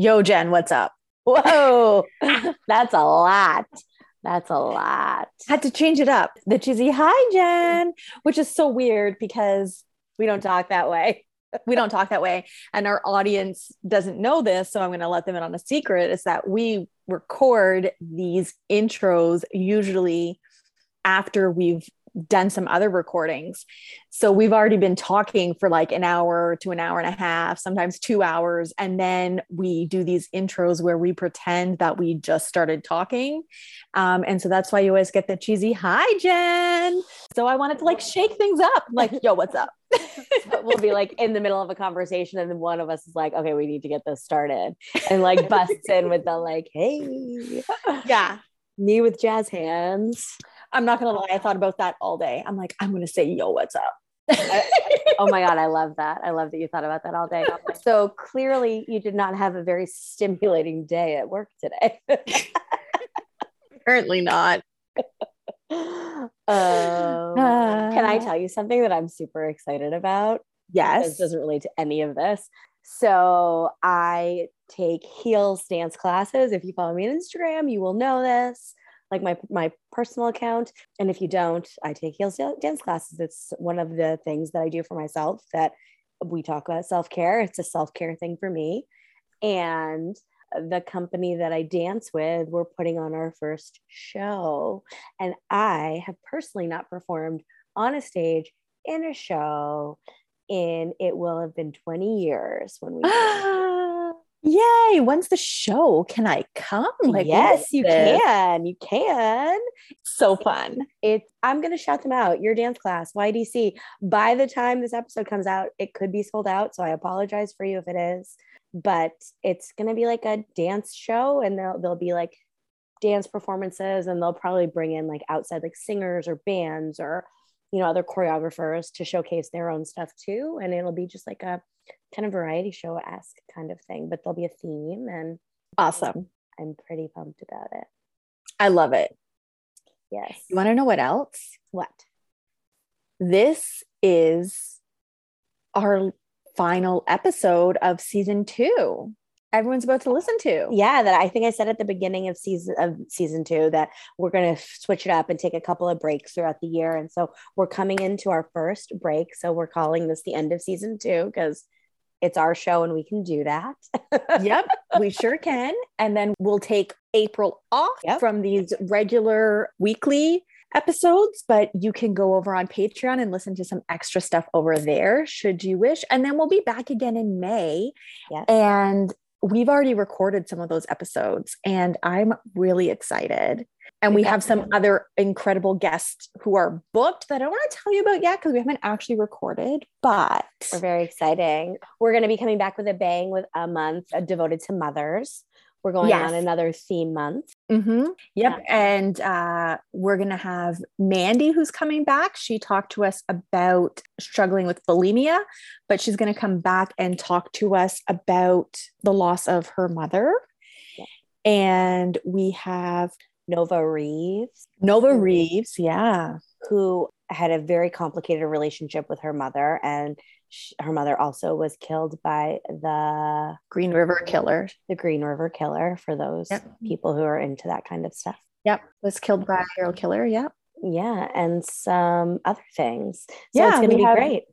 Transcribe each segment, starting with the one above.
Yo, Jen, what's up? Whoa, that's a lot. That's a lot. Had to change it up. The cheesy hi, Jen, which is so weird because we don't talk that way. we don't talk that way. And our audience doesn't know this. So I'm going to let them in on a secret is that we record these intros usually after we've done some other recordings. So we've already been talking for like an hour to an hour and a half, sometimes two hours. And then we do these intros where we pretend that we just started talking. Um, and so that's why you always get the cheesy, hi, Jen. So I wanted to like shake things up, like, yo, what's up? so we'll be like in the middle of a conversation, and then one of us is like, okay, we need to get this started. And like busts in with the like, hey. Yeah. Me with jazz hands. I'm not gonna lie, I thought about that all day. I'm like, I'm gonna say, yo, what's up? oh my god, I love that. I love that you thought about that all day. So clearly, you did not have a very stimulating day at work today. Apparently not. Um, uh, can I tell you something that I'm super excited about? Yes. This doesn't relate to any of this. So I take heels dance classes. If you follow me on Instagram, you will know this like my my personal account. And if you don't i take heels dance classes. It's one of the things that i do for myself that we talk about self-care. It's a self-care thing for me. And the company that i dance with we're putting on our first show. And i have personally not performed on a stage in a show in it will have been 20 years when we Yay. When's the show? Can I come? Like, yes, you this? can. You can. So fun. It's I'm gonna shout them out. Your dance class, YDC. By the time this episode comes out, it could be sold out. So I apologize for you if it is. But it's gonna be like a dance show, and there'll there'll be like dance performances, and they'll probably bring in like outside like singers or bands or you know other choreographers to showcase their own stuff too. And it'll be just like a kind of variety show esque kind of thing, but there'll be a theme and awesome. I'm pretty pumped about it. I love it. Yes. You want to know what else? What? This is our final episode of season two. Everyone's about to listen to. Yeah, that I think I said at the beginning of season of season two that we're going to switch it up and take a couple of breaks throughout the year. And so we're coming into our first break. So we're calling this the end of season two because it's our show and we can do that. yep, we sure can. And then we'll take April off yep. from these regular weekly episodes, but you can go over on Patreon and listen to some extra stuff over there should you wish. And then we'll be back again in May. Yes. And we've already recorded some of those episodes and I'm really excited. And we have some other incredible guests who are booked that I don't want to tell you about yet because we haven't actually recorded, but we're very exciting. We're going to be coming back with a bang with a month devoted to mothers. We're going yes. on another theme month. Mm-hmm. Yep. Yeah. And uh, we're going to have Mandy, who's coming back. She talked to us about struggling with bulimia, but she's going to come back and talk to us about the loss of her mother. Yeah. And we have Nova Reeves. Nova Reeves, yeah. Who had a very complicated relationship with her mother. And she, her mother also was killed by the Green River Killer. The Green River Killer, for those yep. people who are into that kind of stuff. Yep. Was killed by a serial killer. Yep. Yeah. And some other things. So yeah, it's going to be have, great.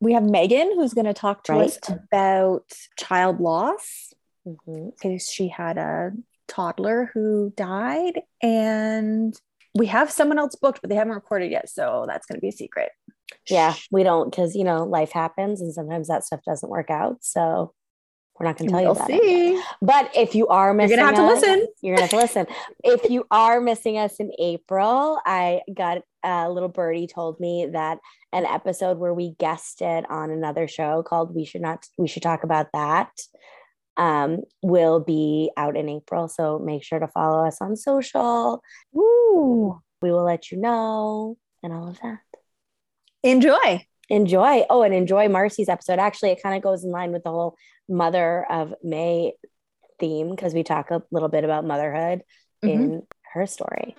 We have Megan who's going to talk to right. us about child loss. Mm-hmm. Because she had a toddler who died and we have someone else booked but they haven't recorded yet so that's going to be a secret yeah we don't because you know life happens and sometimes that stuff doesn't work out so we're not going to tell we'll you that. See. But if you are missing, you're going to have us, to listen. You're going to have to listen. if you are missing us in April, I got a little birdie told me that an episode where we guested on another show called "We Should Not We Should Talk About That" um, will be out in April. So make sure to follow us on social. Woo! We will let you know and all of that. Enjoy. Enjoy. Oh, and enjoy Marcy's episode. Actually, it kind of goes in line with the whole Mother of May theme because we talk a little bit about motherhood mm-hmm. in her story.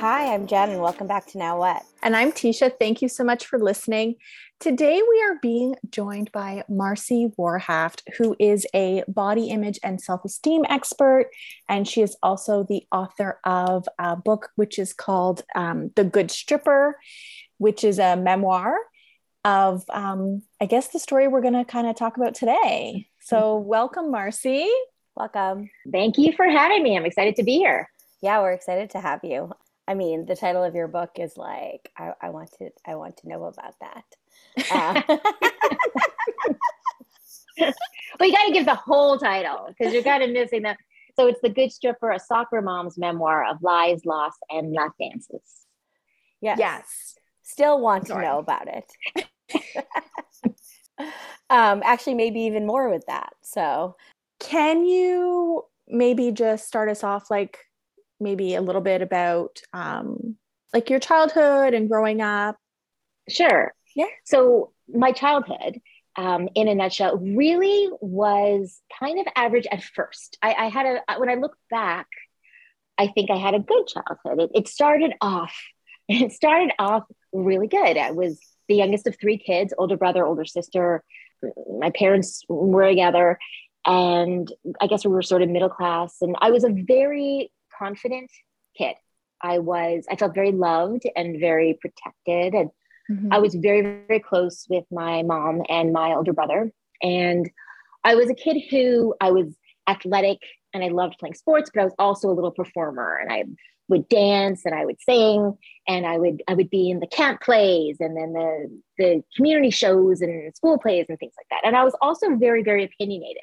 Hi, I'm Jen, and welcome back to Now What? And I'm Tisha. Thank you so much for listening. Today, we are being joined by Marcy Warhaft, who is a body image and self esteem expert. And she is also the author of a book which is called um, The Good Stripper, which is a memoir of, um, I guess, the story we're going to kind of talk about today. So, welcome, Marcy. Welcome. Thank you for having me. I'm excited to be here. Yeah, we're excited to have you. I mean, the title of your book is like, I, I want to, I want to know about that. Uh, but you got to give the whole title because you're kind of missing that. So it's the Good Stripper, a soccer mom's memoir of lies, loss, and lap dances. yes. Yes. Still want Sorry. to know about it. um, actually, maybe even more with that. So, Can you maybe just start us off like maybe a little bit about um, like your childhood and growing up? Sure. Yeah. So my childhood, um, in a nutshell, really was kind of average at first. I, I had a when I look back, I think I had a good childhood. It, it started off, it started off really good. I was the youngest of three kids, older brother, older sister. My parents were together, and I guess we were sort of middle class. And I was a very confident kid. I was, I felt very loved and very protected. And Mm-hmm. I was very, very close with my mom and my older brother. And I was a kid who I was athletic and I loved playing sports, but I was also a little performer and I would dance and I would sing and I would I would be in the camp plays and then the the community shows and school plays and things like that. And I was also very, very opinionated.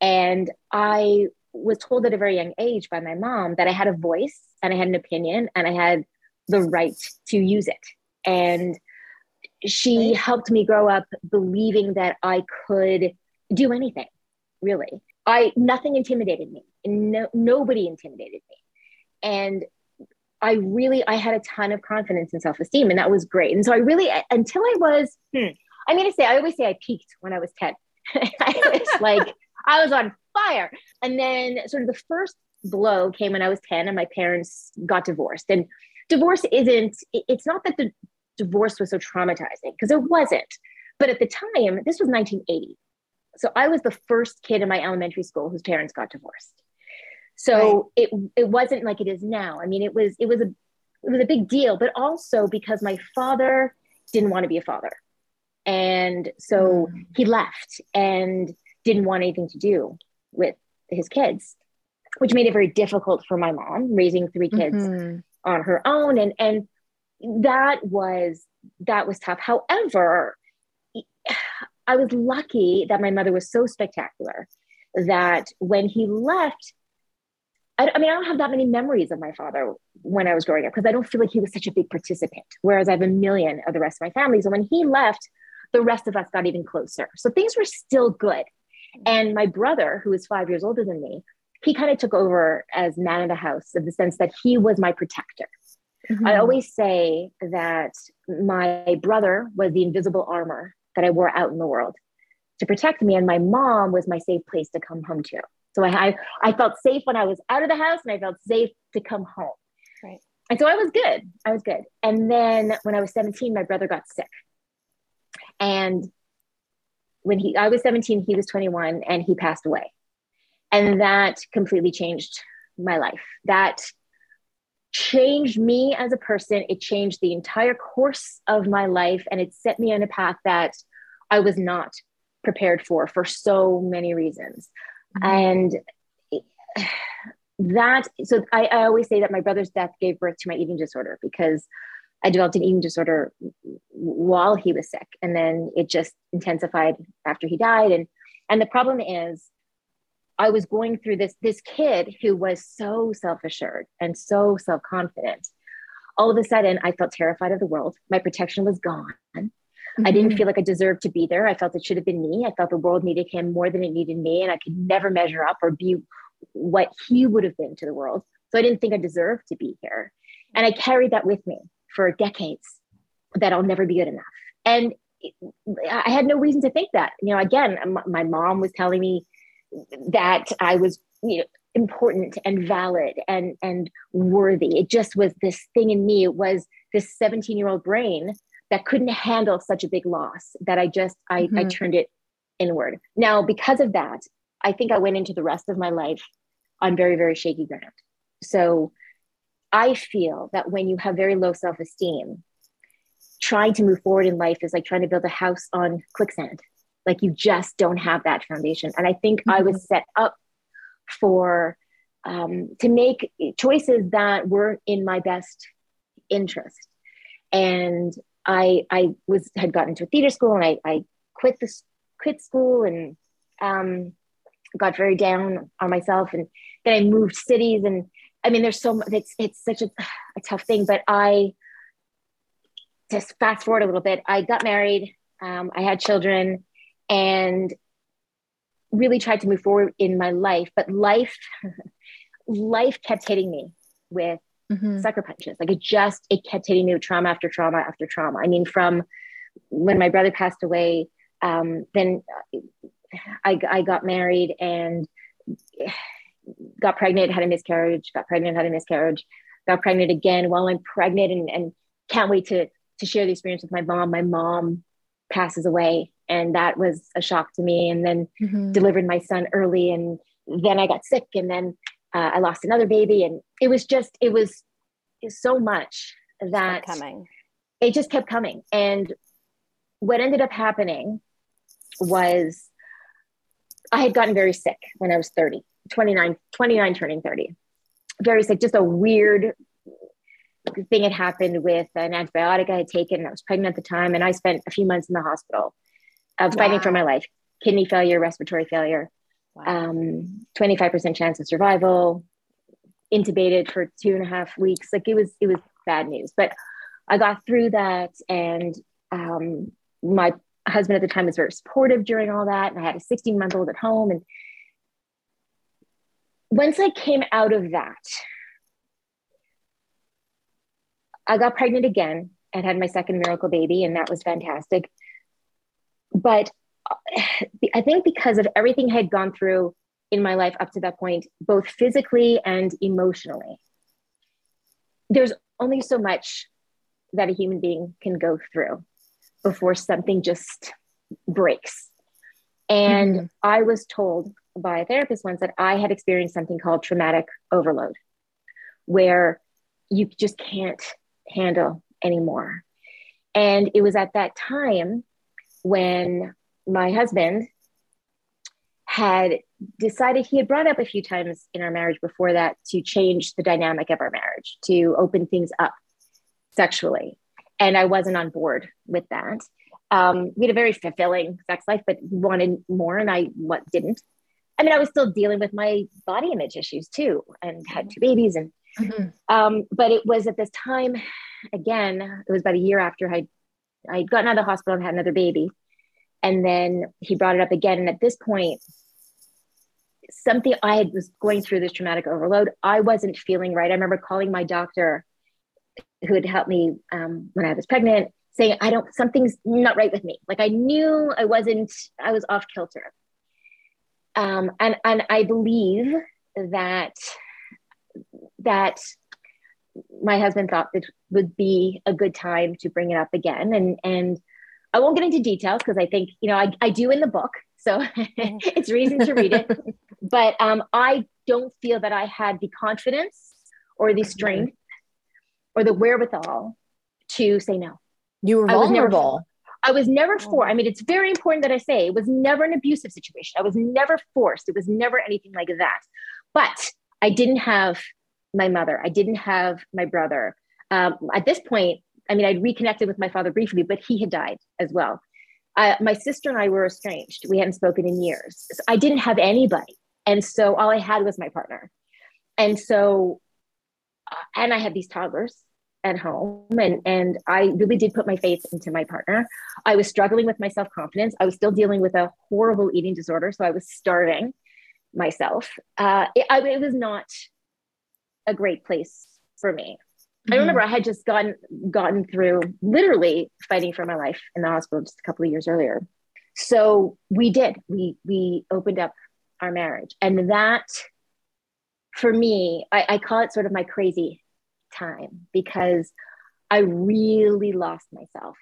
And I was told at a very young age by my mom that I had a voice and I had an opinion and I had the right to use it. And she helped me grow up believing that I could do anything, really. I nothing intimidated me. No, nobody intimidated me. And I really I had a ton of confidence and self-esteem and that was great. And so I really until I was hmm, I'm gonna say I always say I peaked when I was 10. I was like I was on fire. And then sort of the first blow came when I was 10 and my parents got divorced. And divorce isn't, it's not that the divorce was so traumatizing because it wasn't. But at the time, this was 1980. So I was the first kid in my elementary school whose parents got divorced. So it it wasn't like it is now. I mean, it was it was a it was a big deal, but also because my father didn't want to be a father. And so Mm. he left and didn't want anything to do with his kids, which made it very difficult for my mom raising three kids Mhm. on her own. And and that was that was tough. However i was lucky that my mother was so spectacular that when he left I, I mean i don't have that many memories of my father when i was growing up because i don't feel like he was such a big participant whereas i have a million of the rest of my family. So when he left the rest of us got even closer. So things were still good and my brother who is five years older than me he kind of took over as man of the house in the sense that he was my protector. I Mhm. always say that my brother was the invisible armor that I wore out in the world to protect me, and my mom was my safe place to come home to. So I, I, I felt safe when I was out of the house, and I felt safe to come home. Right. And so I was good. I was good. And then when I was 17, my brother got sick. And when he I was 17, he was 21, and he passed away. And that completely changed my life. That changed me as a person. It changed the entire course of my life, and it set me on a path that I was not prepared for for so many reasons. Mm-hmm. And that, so I, I always say that my brother's death gave birth to my eating disorder because I developed an eating disorder while he was sick, and then it just intensified after he died. And and the problem is, I was going through this this kid who was so self assured and so self confident. All of a sudden, I felt terrified of the world. My protection was gone. I didn't mm-hmm. feel like I deserved to be there. I felt it should have been me. I felt the world needed him more than it needed me, and I could never measure up or be what he would have been to the world. So I didn't think I deserved to be here. And I carried that with me for decades that I'll never be good enough. And I had no reason to think that. You know, again, my mom was telling me that I was, you know, important and valid and and worthy it just was this thing in me it was this 17 year old brain that couldn't handle such a big loss that i just I, mm-hmm. I turned it inward now because of that i think i went into the rest of my life on very very shaky ground so i feel that when you have very low self-esteem trying to move forward in life is like trying to build a house on quicksand. Like you just don't have that foundation. And i think mm-hmm. i was set up for um, to make choices that were in my best interest. And i i was had gotten to a theater school and i i quit this quit school and um, got very down on myself. And then i moved cities and i mean there's so much it's it's such a, a tough thing but i just fast forward a little bit i got married um, i had children and really tried to move forward in my life but life life kept hitting me with mm-hmm. sucker punches like it just it kept hitting me with trauma after trauma after trauma i mean from when my brother passed away um, then I, I got married and got pregnant had a miscarriage got pregnant had a miscarriage got pregnant again while i'm pregnant and, and can't wait to to share the experience with my mom. My mom passes away and that was a shock to me and then mm-hmm. delivered my son early and then i got sick and then uh, i lost another baby and it was just it was, it was so much that coming. it just kept coming. And what ended up happening was i had gotten very sick when i was 30 29 29 turning 30 very sick just a weird thing had happened with an antibiotic I had taken. I was pregnant at the time, and I spent a few months in the hospital of wow. fighting for my life. Kidney failure, respiratory failure, wow. um, 25% chance of survival, intubated for two and a half weeks. Like it was, it was bad news. But I got through that, and um, my husband at the time was very supportive during all that, and I had a 16 month old at home. And once I came out of that, I got pregnant again and had my second miracle baby, and that was fantastic. But uh, I think because of everything I had gone through in my life up to that point, both physically and emotionally, there's only so much that a human being can go through before something just breaks. And mm-hmm. I was told by a therapist once that I had experienced something called traumatic overload, where you just can't handle anymore. And it was at that time when my husband had decided he had brought up a few times in our marriage before that to change the dynamic of our marriage, to open things up sexually. And I wasn't on board with that. Um, we had a very fulfilling sex life, but wanted more, and I what didn't. I mean, I was still dealing with my body image issues too, and had two babies, and Mm-hmm. Um, but it was at this time, again, it was about a year after I'd, I'd gotten out of the hospital and had another baby. And then he brought it up again. And at this point, something I had was going through this traumatic overload. I wasn't feeling right. I remember calling my doctor who had helped me um, when I was pregnant, saying, I don't, something's not right with me. Like I knew I wasn't, I was off kilter. Um, and, and I believe that that my husband thought it would be a good time to bring it up again. And and I won't get into details because I think, you know, I, I do in the book. So it's reason to read it. But um, I don't feel that I had the confidence or the strength or the wherewithal to say no. You were vulnerable. I was never for. I mean, it's very important that I say it was never an abusive situation. I was never forced. It was never anything like that. But I didn't have my mother. I didn't have my brother. Um, at this point, I mean, I'd reconnected with my father briefly, but he had died as well. Uh, my sister and I were estranged. We hadn't spoken in years. So I didn't have anybody. And so all I had was my partner. And so, uh, and I had these toddlers at home and and I really did put my faith into my partner. I was struggling with my self-confidence. I was still dealing with a horrible eating disorder, so I was starving myself. Uh, it, I, it was not a great place for me. Mm-hmm. I remember I had just gotten gotten through literally fighting for my life in the hospital just a couple of years earlier. So we did. We we opened up our marriage, and that for me, I, I call it sort of my crazy time because I really lost myself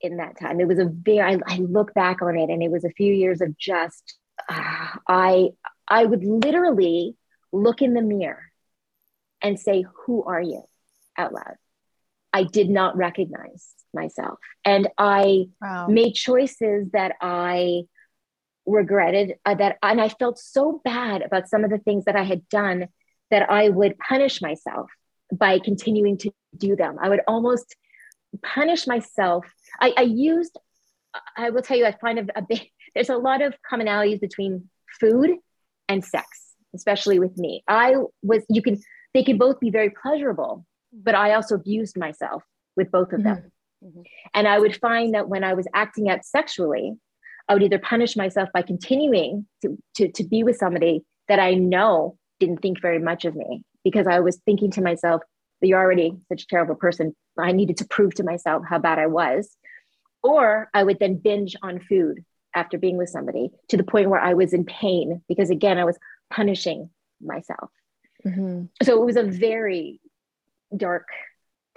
in that time. It was a very, I, I look back on it and it was a few years of just, uh, I, I would literally look in the mirror and say, Who are you out loud? I did not recognize myself. And I wow. made choices that I regretted uh, that and I felt so bad about some of the things that I had done that I would punish myself by continuing to do them. I would almost punish myself. I, I used, I will tell you, I find a, a bit, there's a lot of commonalities between food and sex, especially with me. I was, you can, they can both be very pleasurable, but I also abused myself with both of them. Mm-hmm. mm-hmm. And I would find that when I was acting out sexually, I would either punish myself by continuing to, to, to be with somebody that I know didn't think very much of me because I was thinking to myself, you're already such a terrible person. I needed to prove to myself how bad I was. Or I would then binge on food after being with somebody to the point where I was in pain because, again, I was punishing myself. Mm-hmm. So it was a very dark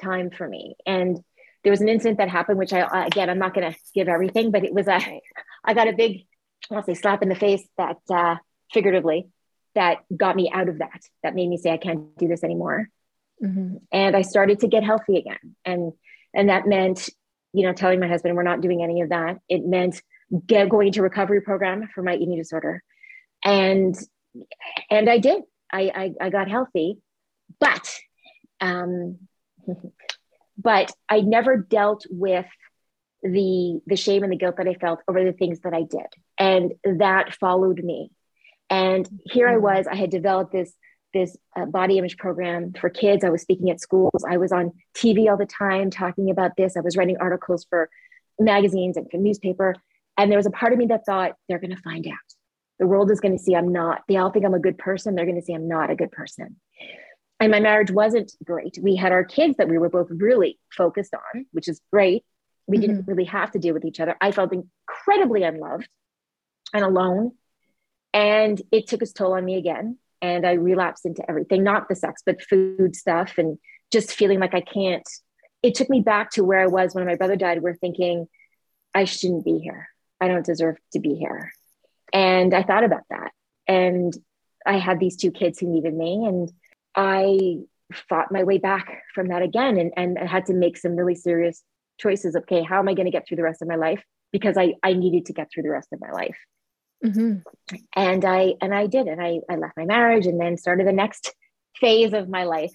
time for me. And there was an incident that happened, which I, again, I'm not going to give everything, but it was a, I got a big, I'll say slap in the face that uh, figuratively that got me out of that, that made me say, I can't do this anymore. Mm-hmm. And I started to get healthy again. And, and that meant, you know, telling my husband, we're not doing any of that. It meant get, going to recovery program for my eating disorder. And, and I did, I, I, I got healthy, but, um, but I never dealt with the the shame and the guilt that I felt over the things that I did, and that followed me. And here I mm-hmm. was, I had developed this this uh, body image program for kids. I was speaking at schools. I was on TV all the time talking about this. I was writing articles for magazines and for newspaper. And there was a part of me that thought they're going to find out. The world is going to see I'm not. They all think I'm a good person. They're going to see I'm not a good person and my marriage wasn't great. We had our kids that we were both really focused on, which is great. We mm-hmm. didn't really have to deal with each other. I felt incredibly unloved and alone. And it took its toll on me again. And I relapsed into everything, not the sex, but food stuff and just feeling like I can't. It took me back to where I was when my brother died. We're thinking, I shouldn't be here. I don't deserve to be here. And I thought about that. And I had these two kids who needed me. And I fought my way back from that again and, and I had to make some really serious choices. Okay, how am I going to get through the rest of my life? Because I, I needed to get through the rest of my life. Mm-hmm. And I and I did, and I, I left my marriage and then started the next phase of my life.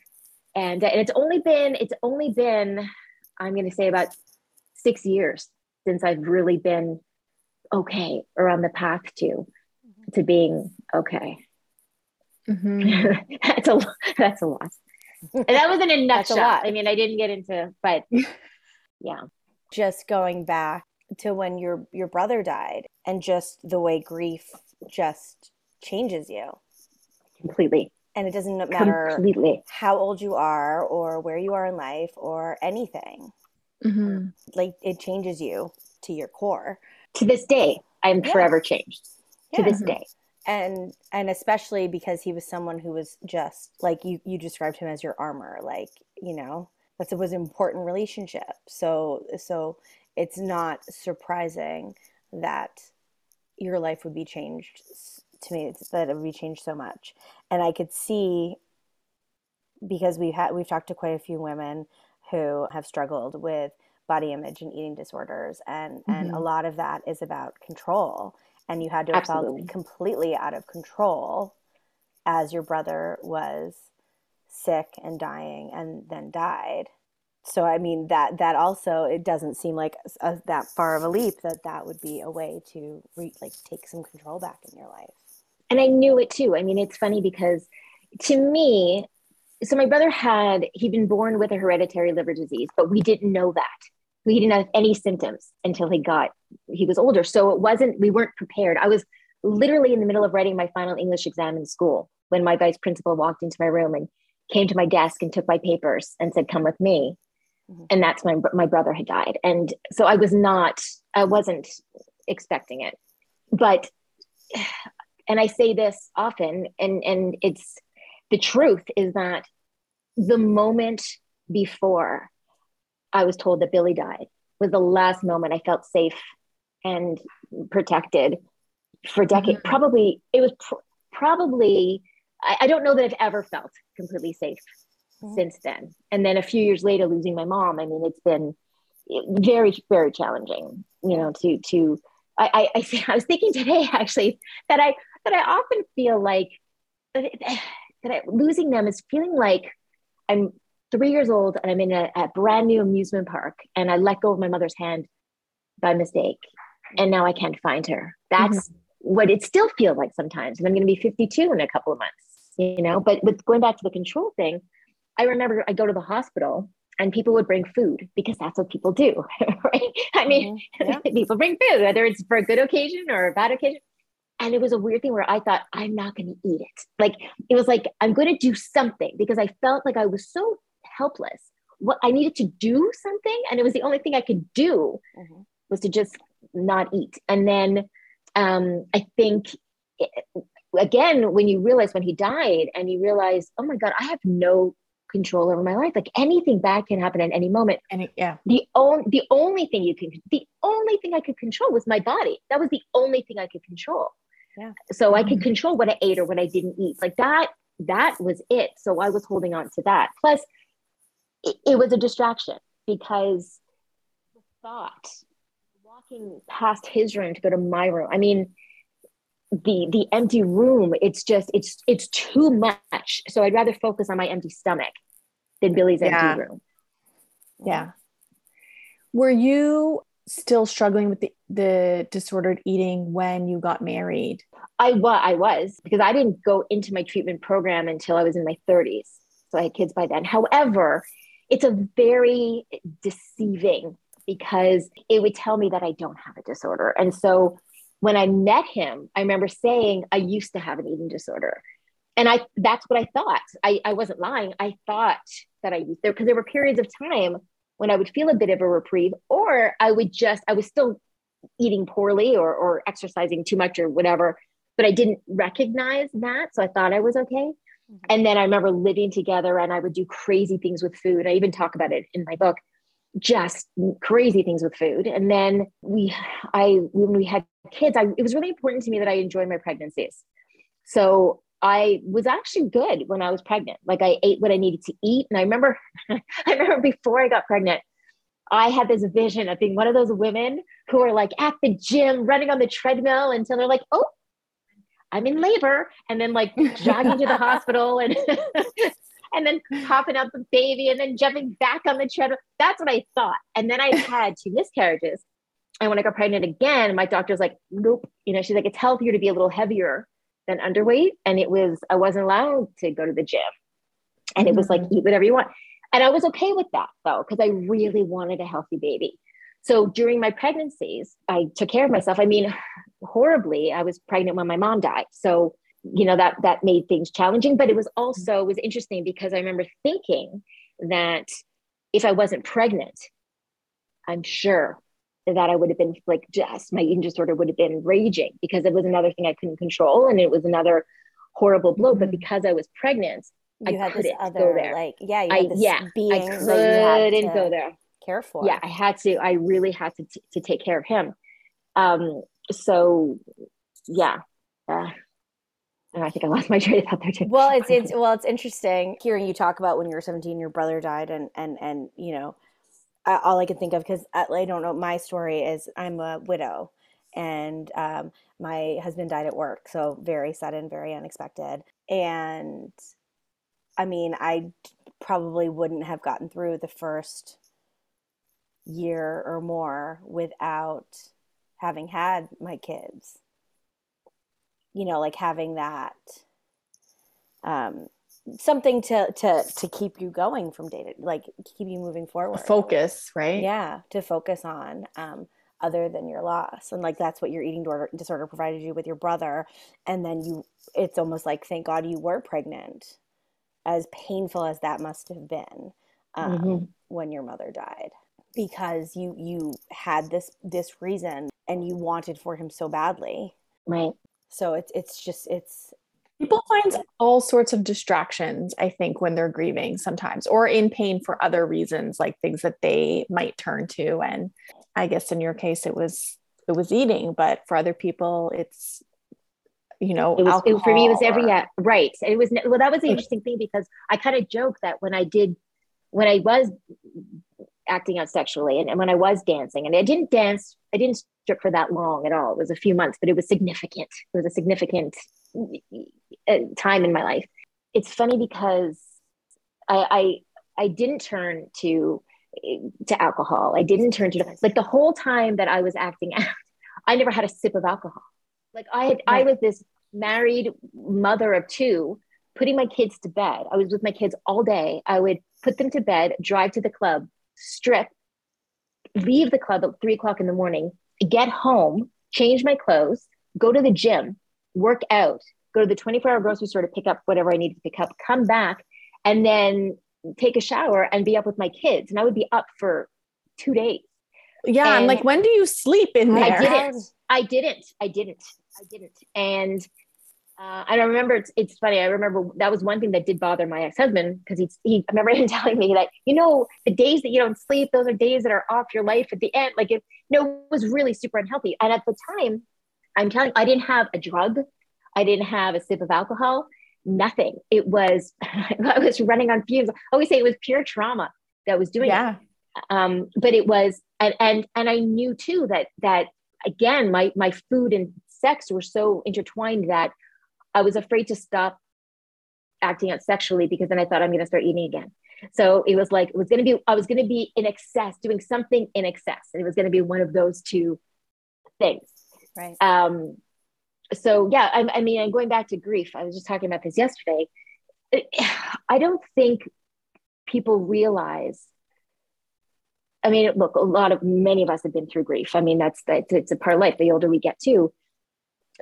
And, and it's only been it's only been I'm going to say about six years since I've really been okay or on the path to to being okay. Mm-hmm. that's a that's a lot. And that was in a nutshell. I mean, I didn't get into, but yeah. Just going back to when your your brother died, and just the way grief just changes you completely. And it doesn't matter completely. how old you are, or where you are in life, or anything. Mm-hmm. Like it changes you to your core. To this day, I'm yeah. forever changed. Yeah. To this day and and especially because he was someone who was just like you you described him as your armor like you know that's it was an important relationship so so it's not surprising that your life would be changed to me that it would be changed so much and i could see because we've had we've talked to quite a few women who have struggled with body image and eating disorders and mm-hmm. and a mm-hmm. lot of that is about control and you had to have felt completely out of control as your brother was sick and dying and then died so i mean that that also it doesn't seem like a, uh, that far of a leap that that would be a way to re, like take some control back in your life. And i knew it too. I mean it's funny because to me so my brother had he'd been born with a hereditary liver disease but we didn't know that. He didn't have any symptoms until he got he was older. So it wasn't we weren't prepared. I was literally in the middle of writing my final english exam in school when my vice principal walked into my room and came to my desk and took my papers and said come with me mm-hmm. and that's when my brother had died and so i was not i wasn't expecting it but and i say this often and and it's the truth is that the moment before I was told that Billy died was the last moment I felt safe and protected for decades. Mm-hmm. Probably, it was pr- probably, I, I, don't know that I've ever felt completely safe mm-hmm. since then. And then a few years later, losing my mom, I mean, it's been very, very challenging, you know, to, to, I, I, I was thinking today actually that I, that I often feel like that, that I, losing them is feeling like I'm three years old and I'm in a, a brand new amusement park and I let go of my mother's hand by mistake and now I can't find her. That's mm-hmm. what it still feels like sometimes. And I'm going to be 52 in a couple of months, you know. But with going back to the control thing, I remember I go to the hospital and people would bring food because that's what people do, right? I mean, mm-hmm. yeah. people bring food, whether it's for a good occasion or a bad occasion. And it was a weird thing where I thought, I'm not going to eat it. Like, it was like, I'm going to do something because I felt like I was so helpless. What I needed to do something, and it was the only thing I could do mm-hmm. was to just not eat. And then um, I think it, again, when you realize when he died, and you realize, oh my god, I have no control over my life. Like anything bad can happen at any moment. And yeah, the only the only thing you can the only thing I could control was my body. That was the only thing I could control. Yeah. So mm-hmm. I could mm-hmm. control what I ate or what I didn't eat. Like that. That was it. So I was holding on to that. Plus, it, it was a distraction because the thought walking past his room to go to my room i mean the the empty room it's just it's it's too much. So i'd rather focus on my empty stomach than billy's yeah. empty room. Yeah. Were you still struggling with the, the disordered eating when you got married? I was i was because i didn't go into my treatment program until i was in my 30s so i had kids by then. However it's a very deceiving because it would tell me that I don't have a disorder. And so when I met him, I remember saying, I used to have an eating disorder. And I that's what I thought. I, I wasn't lying. I thought that I used there because there were periods of time when I would feel a bit of a reprieve, or I would just, I was still eating poorly or, or exercising too much or whatever, but I didn't recognize that. So I thought I was okay. Mm-hmm. And then I remember living together and I would do crazy things with food. I even talk about it in my book, just crazy things with food. And then we, I, when we had kids, I, it was really important to me that I enjoy my pregnancies. So I was actually good when I was pregnant. Like I ate what I needed to eat. And I remember, I remember before I got pregnant, I had this vision of being one of those women who are like at the gym, running on the treadmill until they're like, oh, I'm in labor, and then like jogging to the hospital and and then popping out the baby and then jumping back on the treadmill. That's what I thought. And then I had two miscarriages. And when I got pregnant again, my doctor's like, nope. You know, she's like, it's healthier to be a little heavier than underweight. And it was, I wasn't allowed to go to the gym. And it was like, mm-hmm. eat whatever you want. And I was okay with that though, because I really wanted a healthy baby. So during my pregnancies, I took care of myself. I mean, horribly, I was pregnant when my mom died. So, you know, that that made things challenging, but it was also it was interesting because I remember thinking that if I wasn't pregnant, I'm sure that I would have been like just my eating disorder would have been raging because it was another thing I couldn't control and it was another horrible blow. Mm-hmm. But because I was pregnant, you I couldn't other, go there. Like, yeah, I, yeah, I couldn't go there care for. Yeah, I had to. I really had to t- to take care of him. Um, so yeah. Uh, and I think I lost my train of thought there too. Well, it's it's well, it's interesting hearing you talk about when you were seventeen, your brother died, and and and you know, I, all I can think of because I, I, don't know. My story is I'm a widow, and um, my husband died at work, so very sudden, very unexpected, and I mean, I probably wouldn't have gotten through the first year or more without having had my kids you know like having that um something to to to keep you going from day to like keep you moving forward. Focus right? Yeah to focus on um other than your loss. And like that's what your eating disorder provided you with your brother. And then you it's almost like thank god you were pregnant as painful as that must have been um, mm-hmm. when your mother died. Because you you had this this reason and you wanted for him so badly. Right so it's it's just it's People find all sorts of distractions, I think, when they're grieving sometimes, or in pain for other reasons, like things that they might turn to. And I guess in your case, it was it was eating, but for other people, it's you know, it was it, for me. It was every or... yeah, right. It was well. That was the interesting thing because I kind of joke that when I did, when I was acting out sexually, and, and when I was dancing, and I didn't dance, I didn't strip for that long at all. It was a few months, but it was significant. It was a significant uh, time in my life. It's funny because I, I I didn't turn to to alcohol. I didn't turn to like the whole time that I was acting out. I never had a sip of alcohol. Like I had. I was this married mother of two, putting my kids to bed. I was with my kids all day. I would put them to bed, drive to the club, strip, leave the club at three o'clock in the morning, get home, change my clothes, go to the gym, work out, go to the 24 hour grocery store to pick up whatever I needed to pick up, come back, and then take a shower and be up with my kids. And I would be up for two days. Yeah. And I'm like, when do you sleep in there? I didn't. Um, I didn't. I didn't. I didn't. And uh, I remember it's, it's funny. I remember that was one thing that did bother my ex husband because he, he, I remember him telling me that, you know, the days that you don't sleep, those are days that are off your life at the end. Like it, you know, it was really super unhealthy. And at the time, I'm telling I didn't have a drug. I didn't have a sip of alcohol, nothing. It was, I was running on fumes. I always say it was pure trauma that was doing yeah. it. Um, but it was, and, and, and I knew too that, that again, my, my food and sex were so intertwined that I was afraid to stop acting out sexually because then I thought I'm going to start eating again. So it was like, it was going to be, I was going to be in excess, doing something in excess. And it was going to be one of those two things. Right. Um, so yeah, I, I mean, and going back to grief, I was just talking about this yesterday. I don't think people realize. I mean, look, a lot of many of us have been through grief. I mean, that's that it's a part of life. The older we get too,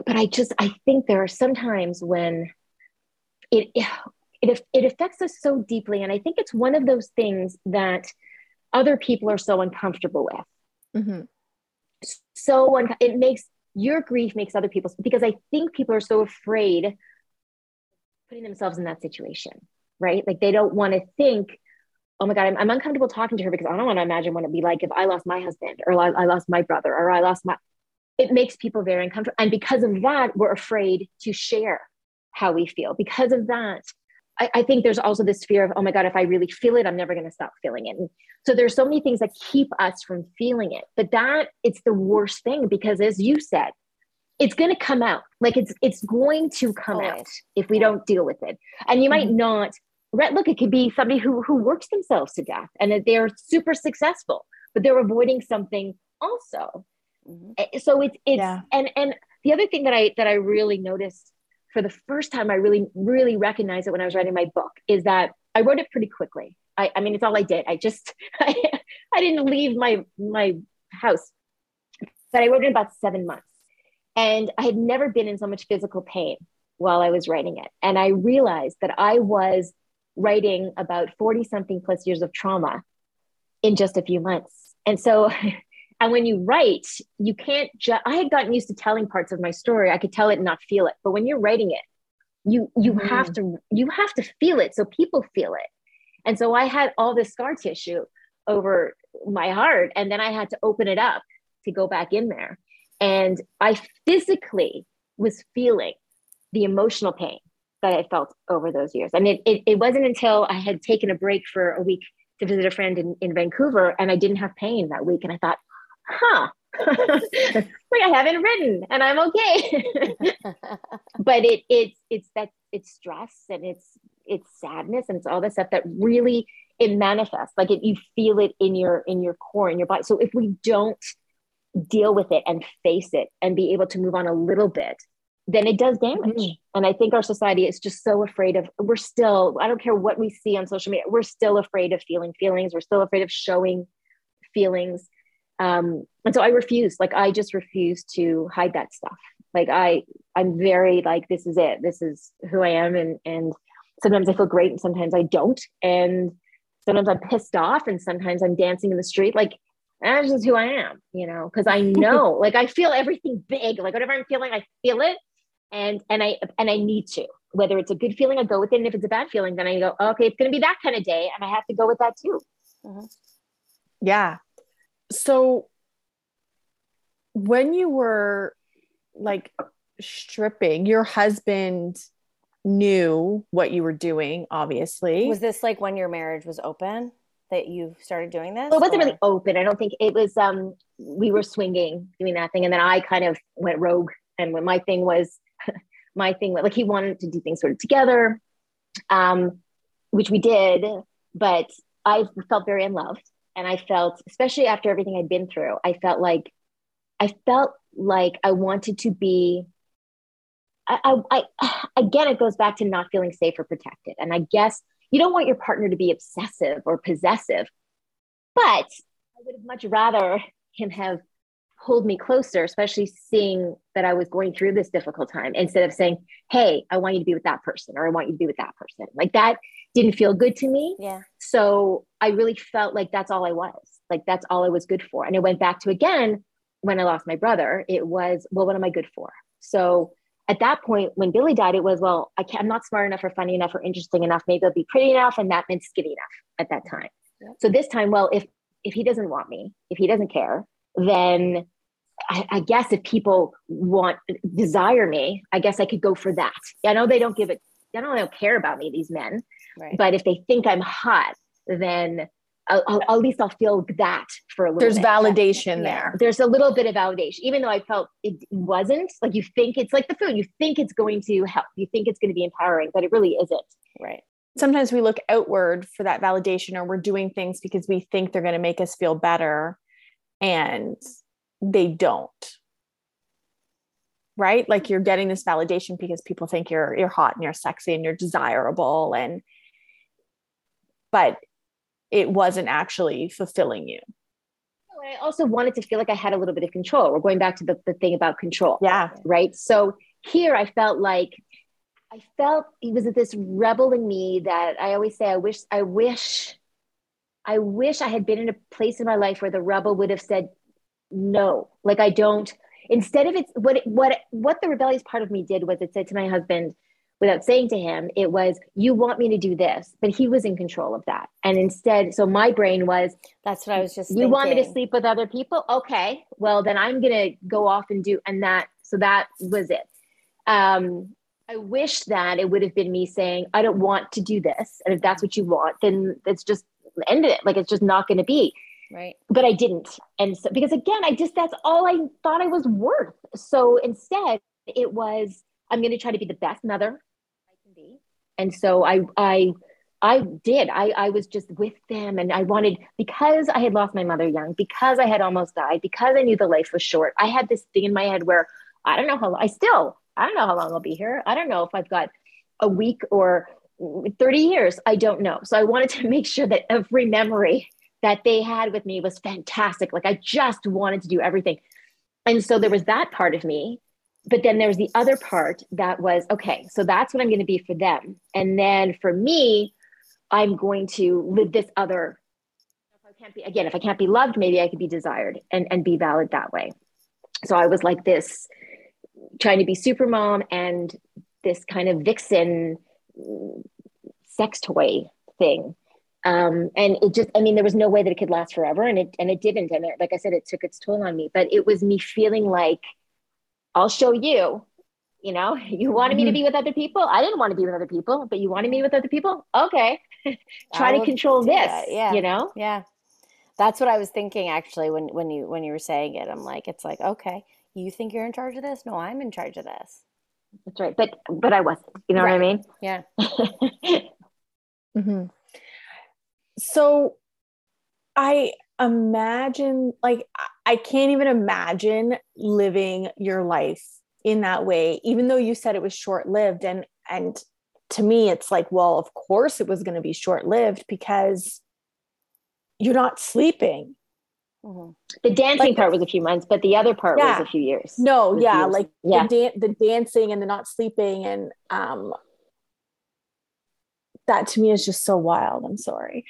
but I just I think there are some times when it it it affects us so deeply, and I think it's one of those things that other people are so uncomfortable with. Mm-hmm. So un- it makes your grief makes other people's because I think people are so afraid putting themselves in that situation, right? Like they don't want to think, oh my God, I'm, I'm, uncomfortable talking to her because I don't want to imagine what it'd be like if I lost my husband or I lost my brother or I lost my. It makes people very uncomfortable. And because of that, we're afraid to share how we feel. Because of that, I, I think there's also this fear of, oh my God, if I really feel it, I'm never going to stop feeling it. And so there's so many things that keep us from feeling it. But that it's the worst thing because as you said, it's going to come out. Like it's it's going to come Always. out if we yeah. don't deal with it. And you might mm-hmm. not look, it could be somebody who who works themselves to death and they're super successful, but they're avoiding something also. Mm-hmm. So it's it's yeah. and and the other thing that I that I really noticed for the first time I really, really recognized it when I was writing my book is that I wrote it pretty quickly. I, I mean, it's all I did. I just, I, I didn't leave my, my house, but I wrote it in about seven months. And I had never been in so much physical pain while I was writing it. And I realized that I was writing about 40 something plus years of trauma in just a few months. And so And when you write, you can't just, I had gotten used to telling parts of my story. I could tell it and not feel it. But when you're writing it, you you mm-hmm. have to you have to feel it so people feel it. And so I had all this scar tissue over my heart. And then I had to open it up to go back in there. And I physically was feeling the emotional pain that I felt over those years. And it, it, it wasn't until I had taken a break for a week to visit a friend in, in Vancouver and I didn't have pain that week. And I thought, huh, like I haven't written and I'm okay. but it it's it's that it's stress and it's it's sadness and it's all the stuff that really it manifests like it, you feel it in your in your core in your body. So if we don't deal with it and face it and be able to move on a little bit, then it does damage. Mm-hmm. And I think our society is just so afraid of, we're still, I don't care what we see on social media, we're still afraid of feeling feelings. We're still afraid of showing feelings um, and so i refuse like i just refuse to hide that stuff like i i'm very like this is it this is who i am and and sometimes i feel great and sometimes i don't and sometimes i'm pissed off and sometimes i'm dancing in the street like that's just who i am you know because i know like i feel everything big like whatever i'm feeling i feel it and and i and i need to whether it's a good feeling, I go with it. And if it's a bad feeling, then I go, okay, it's going to be that kind of day. And I have to go with that too. Mm-hmm. Yeah. So when you were like stripping, your husband knew what you were doing, obviously. Was this like when your marriage was open that you started doing this? Well, it wasn't or? really open. I don't think it was, um, we were swinging, doing that thing. And then I kind of went rogue. And when my thing was, my thing, was like he wanted to do things sort of together, um, which we did, but I felt very unloved. And I felt, especially after everything I'd been through, I felt like, I felt like I wanted to be I, I, again, it goes back to not feeling safe or protected. And I guess you don't want your partner to be obsessive or possessive, but I would have much rather him have pulled me closer, especially seeing that I was going through this difficult time instead of saying, Hey, I want you to be with that person or I want you to be with that person. Like that didn't feel good to me. Yeah. So I really felt like that's all I was. Like that's all I was good for. And it went back to again, when I lost my brother, it was, well, what am I good for? So at that point, when Billy died, it was, well, I am not smart enough or funny enough or interesting enough. Maybe I'll be pretty enough. And that meant skinny enough at that time. So this time, well, if, if he doesn't want me, if he doesn't care, then I, I, guess if people want, desire me, I guess I could go for that. I know they don't give it, I don't, they don't care about me, these men. Right. But if they think I'm hot, then I'll, I'll, at least I'll feel that for a little. There's bit. validation there. There's a little bit of validation, even though I felt it wasn't. Like you think it's like the food. You think it's going to help. You think it's going to be empowering, but it really isn't. Right. Sometimes we look outward for that validation, or we're doing things because we think they're going to make us feel better, and they don't. Right? Like you're getting this validation because people think you're you're hot and you're sexy and you're desirable, and but it wasn't actually fulfilling you. Oh, I also wanted to feel like I had a little bit of control. We're going back to the, the thing about control. Yeah. Right. So here I felt like I felt he was this rebel in me that I always say, I wish, I wish, I wish I had been in a place in my life where the rebel would have said no. Like I don't, instead of it's what, what, what the rebellious part of me did was it said to my husband, without saying to him, it was, you want me to do this. But he was in control of that. And instead, so my brain was, that's what I was just You thinking. want me to sleep with other people? Okay. Well, then I'm going to go off and do, and that, so that was it. Um, I wish that it would have been me saying, I don't want to do this. And if that's what you want, then it's just ended it. Like it's just not going to be. Right. But I didn't. And so, because again, I just, that's all I thought I was worth. So instead, it was, I'm going to try to be the best mother I can be. And so I, I, I did. I, I was just with them and I wanted, because I had lost my mother young, because I had almost died, because I knew the life was short, I had this thing in my head where I don't know how, long, I still, I don't know how long I'll be here. I don't know if I've got a week or 30 years. I don't know. So I wanted to make sure that every memory that they had with me was fantastic. Like I just wanted to do everything. And so there was that part of me but then there was the other part that was okay so that's what i'm going to be for them and then for me i'm going to live this other if i can't be again if i can't be loved maybe i could be desired and and be valid that way so i was like this trying to be super mom and this kind of vixen mm, sex toy thing um, and it just i mean there was no way that it could last forever and it and it didn't and it, like i said it took its toll on me but it was me feeling like I'll show you. You know, you wanted me to mm-hmm. be with other people. I didn't want to be with other people, but you wanted me with other people. Okay, try to control this. That. Yeah, you know. Yeah, that's what I was thinking actually when when you when you were saying it. I'm like, it's like, okay, you think you're in charge of this? No, I'm in charge of this. That's right, but but I wasn't. You know right. what I mean? Yeah. mm-hmm. So, I imagine like I can't even imagine living your life in that way even though you said it was short lived and and to me it's like well of course it was going to be short lived because you're not sleeping mm-hmm. the dancing like, part was a few months but the other part yeah. was a few years no yeah years. like yeah. The, da- the dancing and the not sleeping and um that to me is just so wild i'm sorry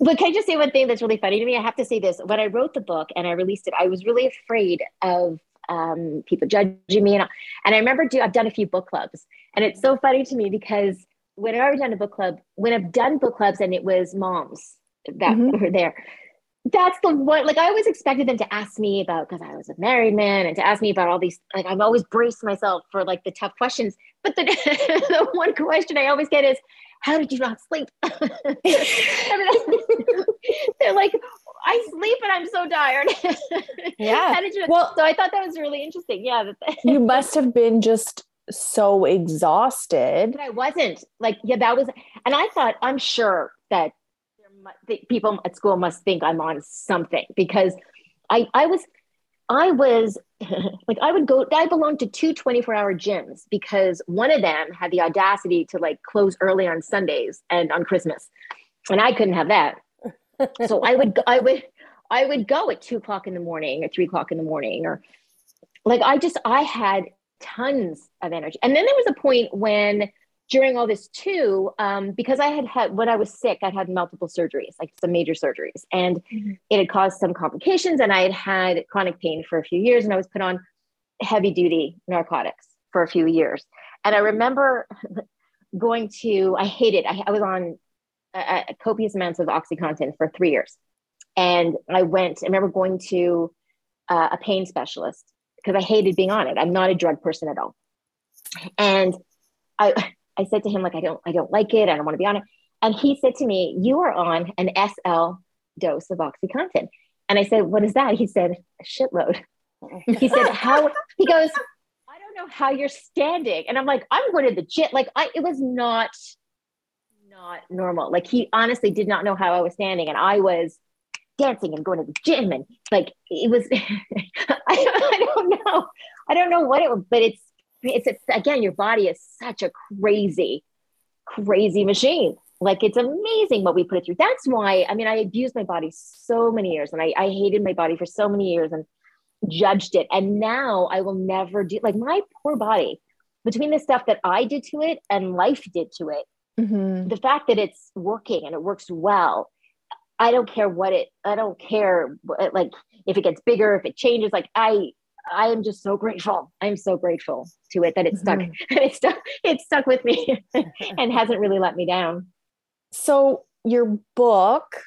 but can I just say one thing that's really funny to me? I have to say this. When I wrote the book and I released it, I was really afraid of um, people judging me. And, and I remember do, I've done a few book clubs and it's so funny to me because when I've done a book club, when I've done book clubs and it was moms that mm-hmm. were there, that's the one like i always expected them to ask me about because i was a married man and to ask me about all these like i've always braced myself for like the tough questions. But the, the one question i always get is how did you not sleep? I mean, they're like i sleep and i'm so tired. Yeah. How did you well so i thought that was really interesting. Yeah you must have been just so exhausted. But i wasn't. Like yeah that was and i thought i'm sure that people at school must think I'm on something because I I was I was like I would go I belonged to two 24 hour gyms because one of them had the audacity to like close early on Sundays and on Christmas and I couldn't have that. So I would I would I would go at two o'clock in the morning or three o'clock in the morning or like I just I had tons of energy. And then there was a point when during all this too, um, because I had had when I was sick, I'd had multiple surgeries, like some major surgeries, and mm-hmm. it had caused some complications. And I had had chronic pain for a few years, and I was put on heavy duty narcotics for a few years. And I remember going to, I hated, I, I was on a, a copious amounts of OxyContin for three years. And I went, I remember going to uh, a pain specialist because I hated being on it. I'm not a drug person at all. And I, I said to him, like, I don't, I don't like it. I don't want to be on it. And he said to me, you are on an SL dose of OxyContin. And I said, what is that? He said, a shitload. he said, how, he goes, I don't know how you're standing. And I'm like, I'm going to the gym. Like I, it was not, not normal. Like he honestly did not know how I was standing. And I was dancing and going to the gym. And like, it was, I, I don't know. I don't know what it was, but it's it's, it's again, your body is such a crazy, crazy machine. Like it's amazing what we put it through. That's why, I mean, I abused my body so many years and I, I hated my body for so many years and judged it. And now I will never do like my poor body between the stuff that I did to it and life did to it. Mm-hmm. The fact that it's working and it works well, I don't care what it, I don't care like if it gets bigger, if it changes, like I, I am just so grateful. I'm so grateful to it that it stuck. Mm-hmm. it stuck. It stuck with me and hasn't really let me down. So your book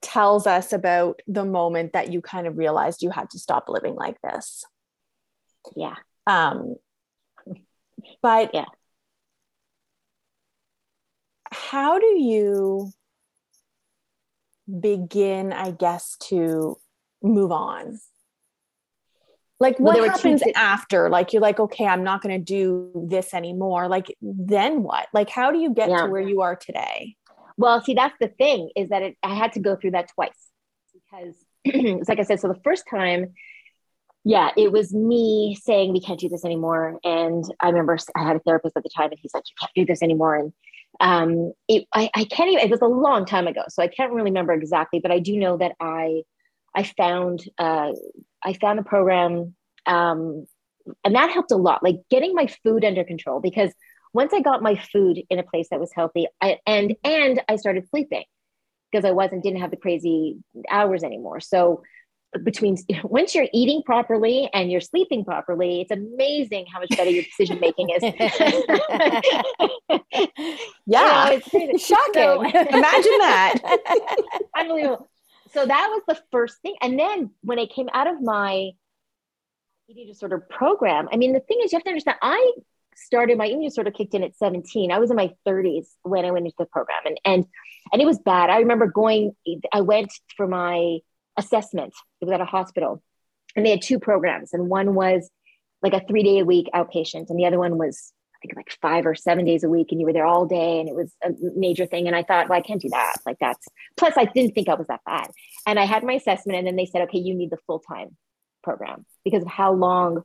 tells us about the moment that you kind of realized you had to stop living like this. Yeah. Um. But yeah. How do you begin, I guess, to move on? Like what well, happens after like you're like okay i'm not going to do this anymore. Like then what? Like how do you get yeah. to where you are today? Well see that's the thing is that it, i had to go through that twice because it's like i said so the first time yeah it was me saying we can't do this anymore. And i remember i had a therapist at the time and he's like you can't do this anymore. And um it, I, I can't even it was a long time ago so i can't really remember exactly but i do know that i i found uh I found a program um, and that helped a lot, like getting my food under control because once I got my food in a place that was healthy I, and and I started sleeping because I wasn't didn't have the crazy hours anymore. So between once you're eating properly and you're sleeping properly, it's amazing how much better your decision making is. yeah, you know, shocking. So, Imagine that. Unbelievable so that was the first thing. And then when I came out of my eating disorder program, I mean, the thing is, you have to understand, I started my eating disorder kicked in at 17. I was in my 30s when I went into the program, and and and it was bad. I remember going. I went for my assessment. It was at a hospital, and they had two programs, and one was like a three day a week outpatient, and the other one was think like five or seven days a week and you were there all day and it was a major thing. And I thought, well, I can't do that. Like that's plus I didn't think I was that bad. And I had my assessment and then they said, okay, you need the full time program because of how long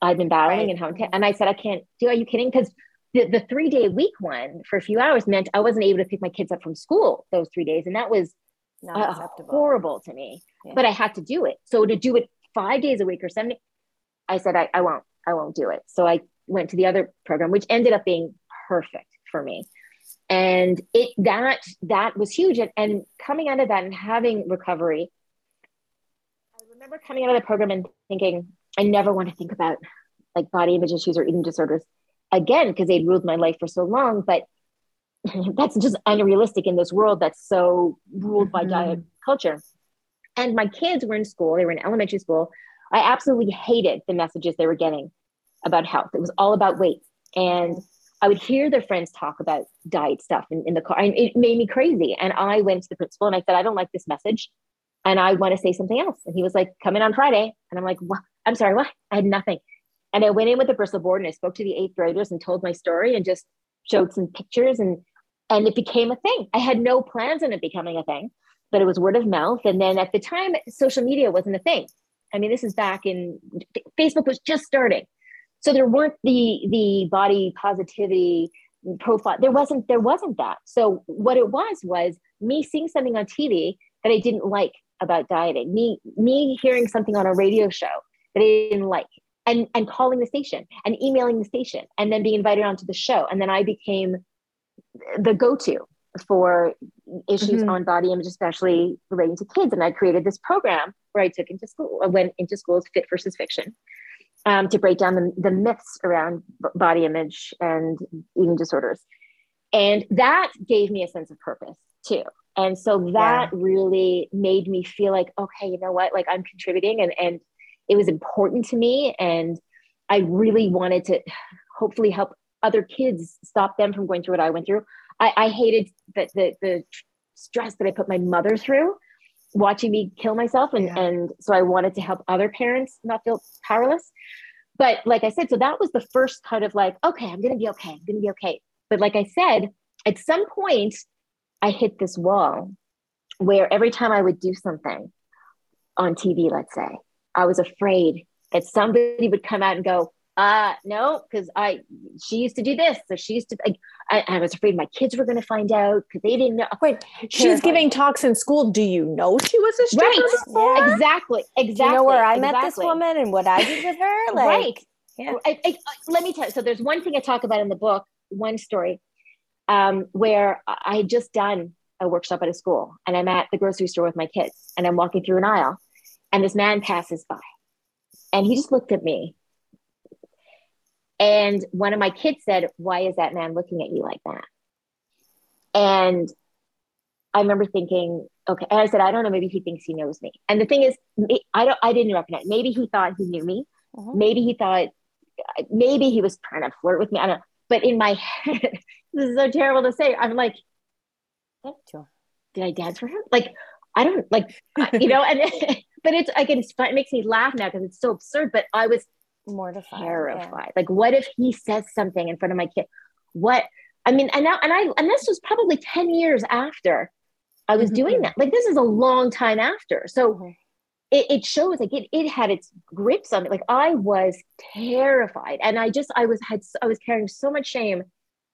I've been battling right. and how intense. And I said, I can't do. Are you kidding? Because the, the three day week one for a few hours meant I wasn't able to pick my kids up from school those three days, and that was uh, horrible to me. Yeah. But I had to do it. So to do it five days a week or seven, I said I, I won't. I won't do it. So I went to the other program, which ended up being perfect for me. And it that that was huge. And, and coming out of that and having recovery, I remember coming out of the program and thinking, I never want to think about like body image issues or eating disorders again because they'd ruled my life for so long. But that's just unrealistic in this world that's so ruled by mm-hmm. diet culture. And my kids were in school, they were in elementary school. I absolutely hated the messages they were getting about health. It was all about weight. And I would hear their friends talk about diet stuff in, in the car, and it made me crazy. And I went to the principal and I said, I don't like this message. And I want to say something else. And he was like, come in on Friday. And I'm like, what? I'm sorry, what? I had nothing. And I went in with the Bristol board and I spoke to the eighth graders and told my story and just showed some pictures and and it became a thing. I had no plans on it becoming a thing, but it was word of mouth. And then at the time, social media wasn't a thing. I mean, this is back in Facebook was just starting, so there weren't the the body positivity profile. There wasn't there wasn't that. So what it was was me seeing something on TV that I didn't like about dieting. Me me hearing something on a radio show that I didn't like, and and calling the station and emailing the station, and then being invited onto the show, and then I became the go-to for issues mm-hmm. on body image, especially relating to kids. And I created this program where I took into school, I went into schools, fit versus fiction, um, to break down the, the myths around b- body image and eating disorders. And that gave me a sense of purpose too. And so that yeah. really made me feel like, okay, you know what? Like I'm contributing and, and it was important to me. And I really wanted to hopefully help other kids, stop them from going through what I went through. I, I hated the, the, the stress that I put my mother through watching me kill myself. And, yeah. and so I wanted to help other parents not feel powerless. But like I said, so that was the first kind of like, okay, I'm going to be okay. I'm going to be okay. But like I said, at some point, I hit this wall where every time I would do something on TV, let's say, I was afraid that somebody would come out and go, uh no because i she used to do this so she used to like i, I was afraid my kids were going to find out because they didn't know wait she's giving talks in school do you know she was a stripper right before? Yeah. exactly exactly do you know where i exactly. met this woman and what i did with her like right yeah I, I, let me tell you so there's one thing i talk about in the book one story um, where i had just done a workshop at a school and i'm at the grocery store with my kids and i'm walking through an aisle and this man passes by and he just looked at me and one of my kids said, Why is that man looking at you like that? And I remember thinking, okay. And I said, I don't know, maybe he thinks he knows me. And the thing is, I don't I didn't recognize. Maybe he thought he knew me. Mm-hmm. Maybe he thought maybe he was trying to flirt with me. I don't know. But in my head, this is so terrible to say. I'm like, did I dance for him? Like, I don't like, you know, and but it's it's. It makes me laugh now because it's so absurd. But I was mortified terrified yeah. like what if he says something in front of my kid what i mean and now and i and this was probably 10 years after i was mm-hmm. doing that like this is a long time after so mm-hmm. it, it shows like it, it had its grips on me like i was terrified and i just i was had i was carrying so much shame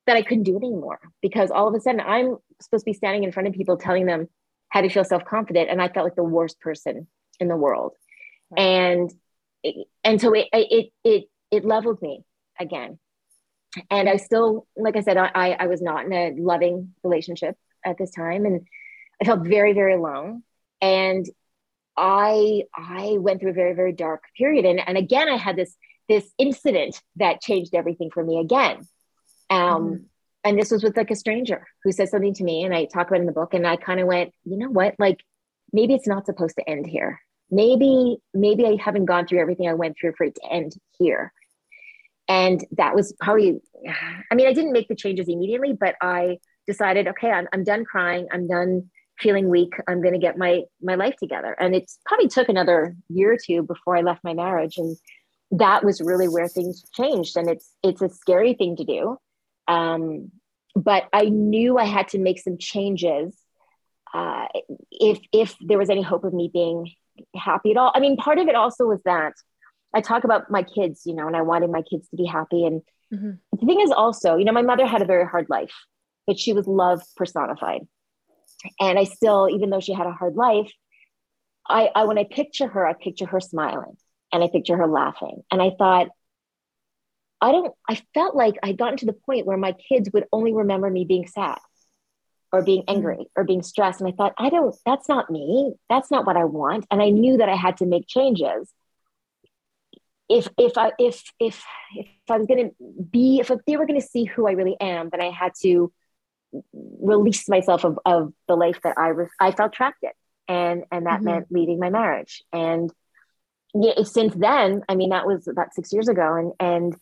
that i couldn't do it anymore because all of a sudden i'm supposed to be standing in front of people telling them how to feel self-confident and i felt like the worst person in the world right. and and so it, it, it, it leveled me again. And I still, like I said, I, I was not in a loving relationship at this time. And I felt very, very alone. And I, I went through a very, very dark period. And, and again, I had this, this incident that changed everything for me again. Um, mm. And this was with like a stranger who said something to me, and I talk about in the book. And I kind of went, you know what? Like, maybe it's not supposed to end here maybe maybe i haven't gone through everything i went through for it to end here. And that was probably i mean i didn't make the changes immediately but i decided okay i'm, I'm done crying. I'm done feeling weak. I'm going to get my my life together. And it probably took another year or two before i left my marriage. And that was really where things changed. And it's it's a scary thing to do. Um, but i knew i had to make some changes uh, if if there was any hope of me being happy at all. I mean, part of it also was that I talk about my kids, you know, and I wanted my kids to be happy. And mm-hmm. the thing is also, you know, my mother had a very hard life, but she was love personified. And I still, even though she had a hard life, I, I when I picture her, I picture her smiling and I picture her laughing. And I thought, I don't, I felt like I'd gotten to the point where my kids would only remember me being sad or being mm-hmm. angry or being stressed. And I thought, I don't, that's not me. That's not what I want. And I knew that I had to make changes. if if I if if if I was gonna be if they were gonna see who I really am, then I had to release myself of, of the life that I was I felt trapped in. And and that mm-hmm. meant leaving my marriage. And yeah, since then, I mean that was about six years ago and and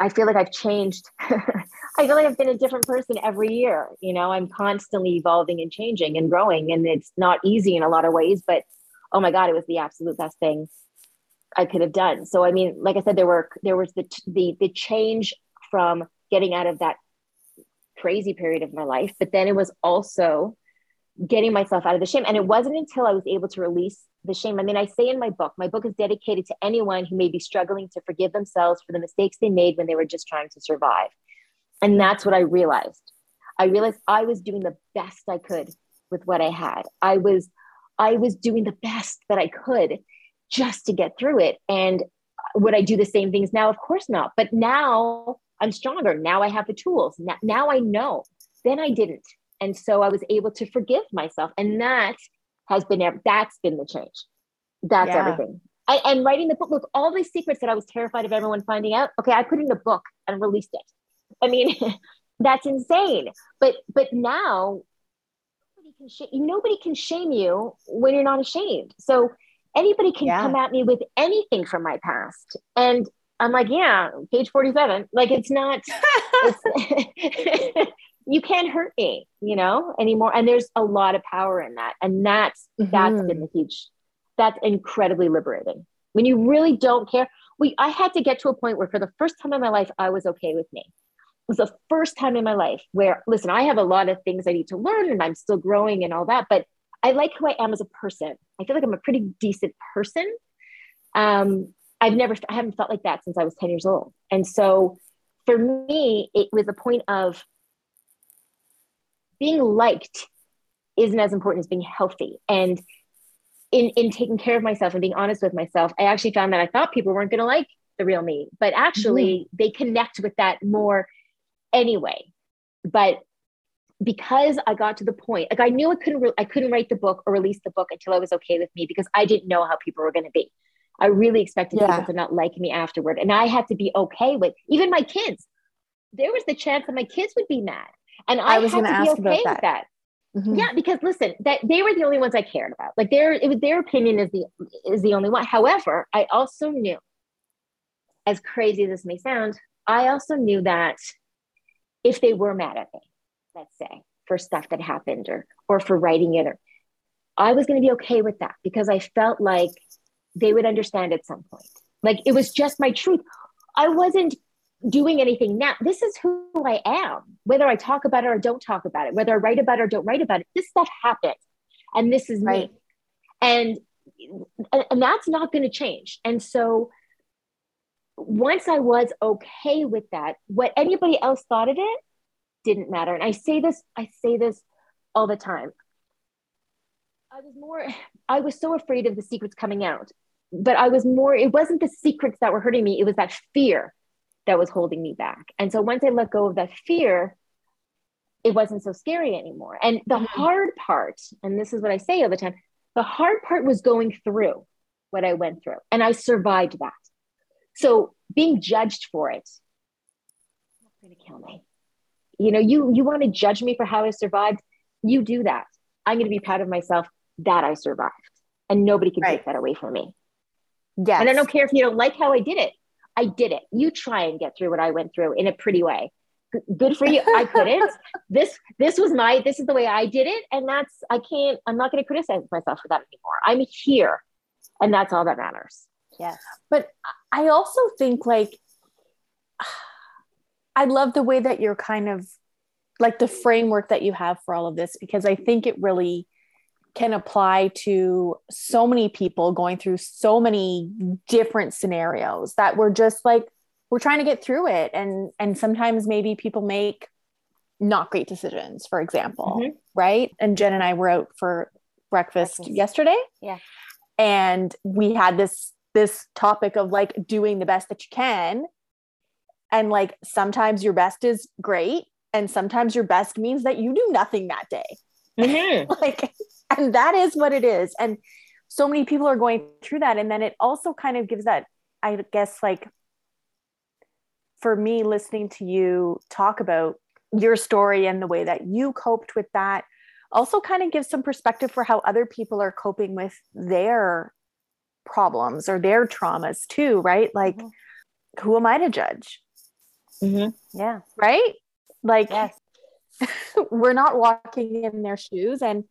I feel like I've changed. I feel like I've been a different person every year. You know, I'm constantly evolving and changing and growing. And it's not easy in a lot of ways, but oh my God, it was the absolute best thing I could have done. So I mean, like I said, there were there was the the the change from getting out of that crazy period of my life, but then it was also getting myself out of the shame. And it wasn't until I was able to release the shame. I mean, I say in my book, my book is dedicated to anyone who may be struggling to forgive themselves for the mistakes they made when they were just trying to survive. And that's what I realized. I realized I was doing the best I could with what I had. I was I was doing the best that I could just to get through it. And would I do the same things now? Of course not. But now I'm stronger. Now I have the tools. Now, now I know. Then I didn't. And so I was able to forgive myself. And that has been, that's been the change. That's yeah. everything. I, and writing the book, look, all these secrets that I was terrified of everyone finding out. Okay, I put in a book and released it. I mean, that's insane. But but now nobody can sh- nobody can shame you when you're not ashamed. So anybody can yeah. come at me with anything from my past and i'm like yeah page 47 like it's not it's, you can't hurt me you know anymore and there's a lot of power in that and that's mm-hmm. that's been the huge that's incredibly liberating when you really don't care we i had to get to a point where for the first time in my life i was okay with me it was the first time in my life where listen i have a lot of things i need to learn and i'm still growing and all that but I like who I am as a person. I feel like I'm a pretty decent person. Um, I've never, I haven't felt like that since I was 10 years old. And so for me, it was a point of being liked isn't as important as being healthy. And in, in taking care of myself and being honest with myself, I actually found that I thought people weren't going to like the real me, but actually mm-hmm. they connect with that more anyway. But because I got to the point, like I knew I couldn't, re- I couldn't write the book or release the book until I was okay with me because I didn't know how people were going to be. I really expected yeah. people to not like me afterward, and I had to be okay with even my kids. There was the chance that my kids would be mad, and I, I was had to be okay that. with that. Mm-hmm. Yeah, because listen, that they were the only ones I cared about. Like their it was their opinion is the is the only one. However, I also knew, as crazy as this may sound, I also knew that if they were mad at me, let's say, for stuff that happened or or for writing it or I was going to be okay with that because I felt like they would understand at some point. Like it was just my truth. I wasn't doing anything now. This is who I am. Whether I talk about it or don't talk about it, whether I write about it or don't write about it, this stuff happened. And this is right. me. And and that's not going to change. And so once I was okay with that, what anybody else thought of it didn't matter. And I say this, I say this all the time. I was more, I was so afraid of the secrets coming out, but I was more, it wasn't the secrets that were hurting me, it was that fear that was holding me back. And so once I let go of that fear, it wasn't so scary anymore. And the mm-hmm. hard part, and this is what I say all the time, the hard part was going through what I went through, and I survived that. So being judged for it, not going to kill me you know you you want to judge me for how i survived you do that i'm going to be proud of myself that i survived and nobody can right. take that away from me yeah and i don't care if you don't like how i did it i did it. You try and get through what i went through in a pretty way. Good for you. I couldn't. This this was my this is the way i did it and that's i can't i'm not going to criticize myself for that anymore. I'm here and that's all that matters. Yes, but i also think like I love the way that you're kind of like the framework that you have for all of this because I think it really can apply to so many people going through so many different scenarios that we're just like we're trying to get through it. And and sometimes maybe people make not great decisions for example mm-hmm. right? And jen and i were out for breakfast, breakfast. yesterday. Yeah. And we had this this topic of like doing the best that you can. And like sometimes your best is great and sometimes your best means that you do nothing that day. Mm-hmm. like and that is what it is and so many people are going through that and then it also kind of gives that I guess like for me listening to you talk about your story and the way that you coped with that also kind of gives some perspective for how other people are coping with their problems or their traumas too, right? Like, mm-hmm. who am I to judge? Mm-hmm. Yeah. Right? Like, yes. we're not walking in their shoes, and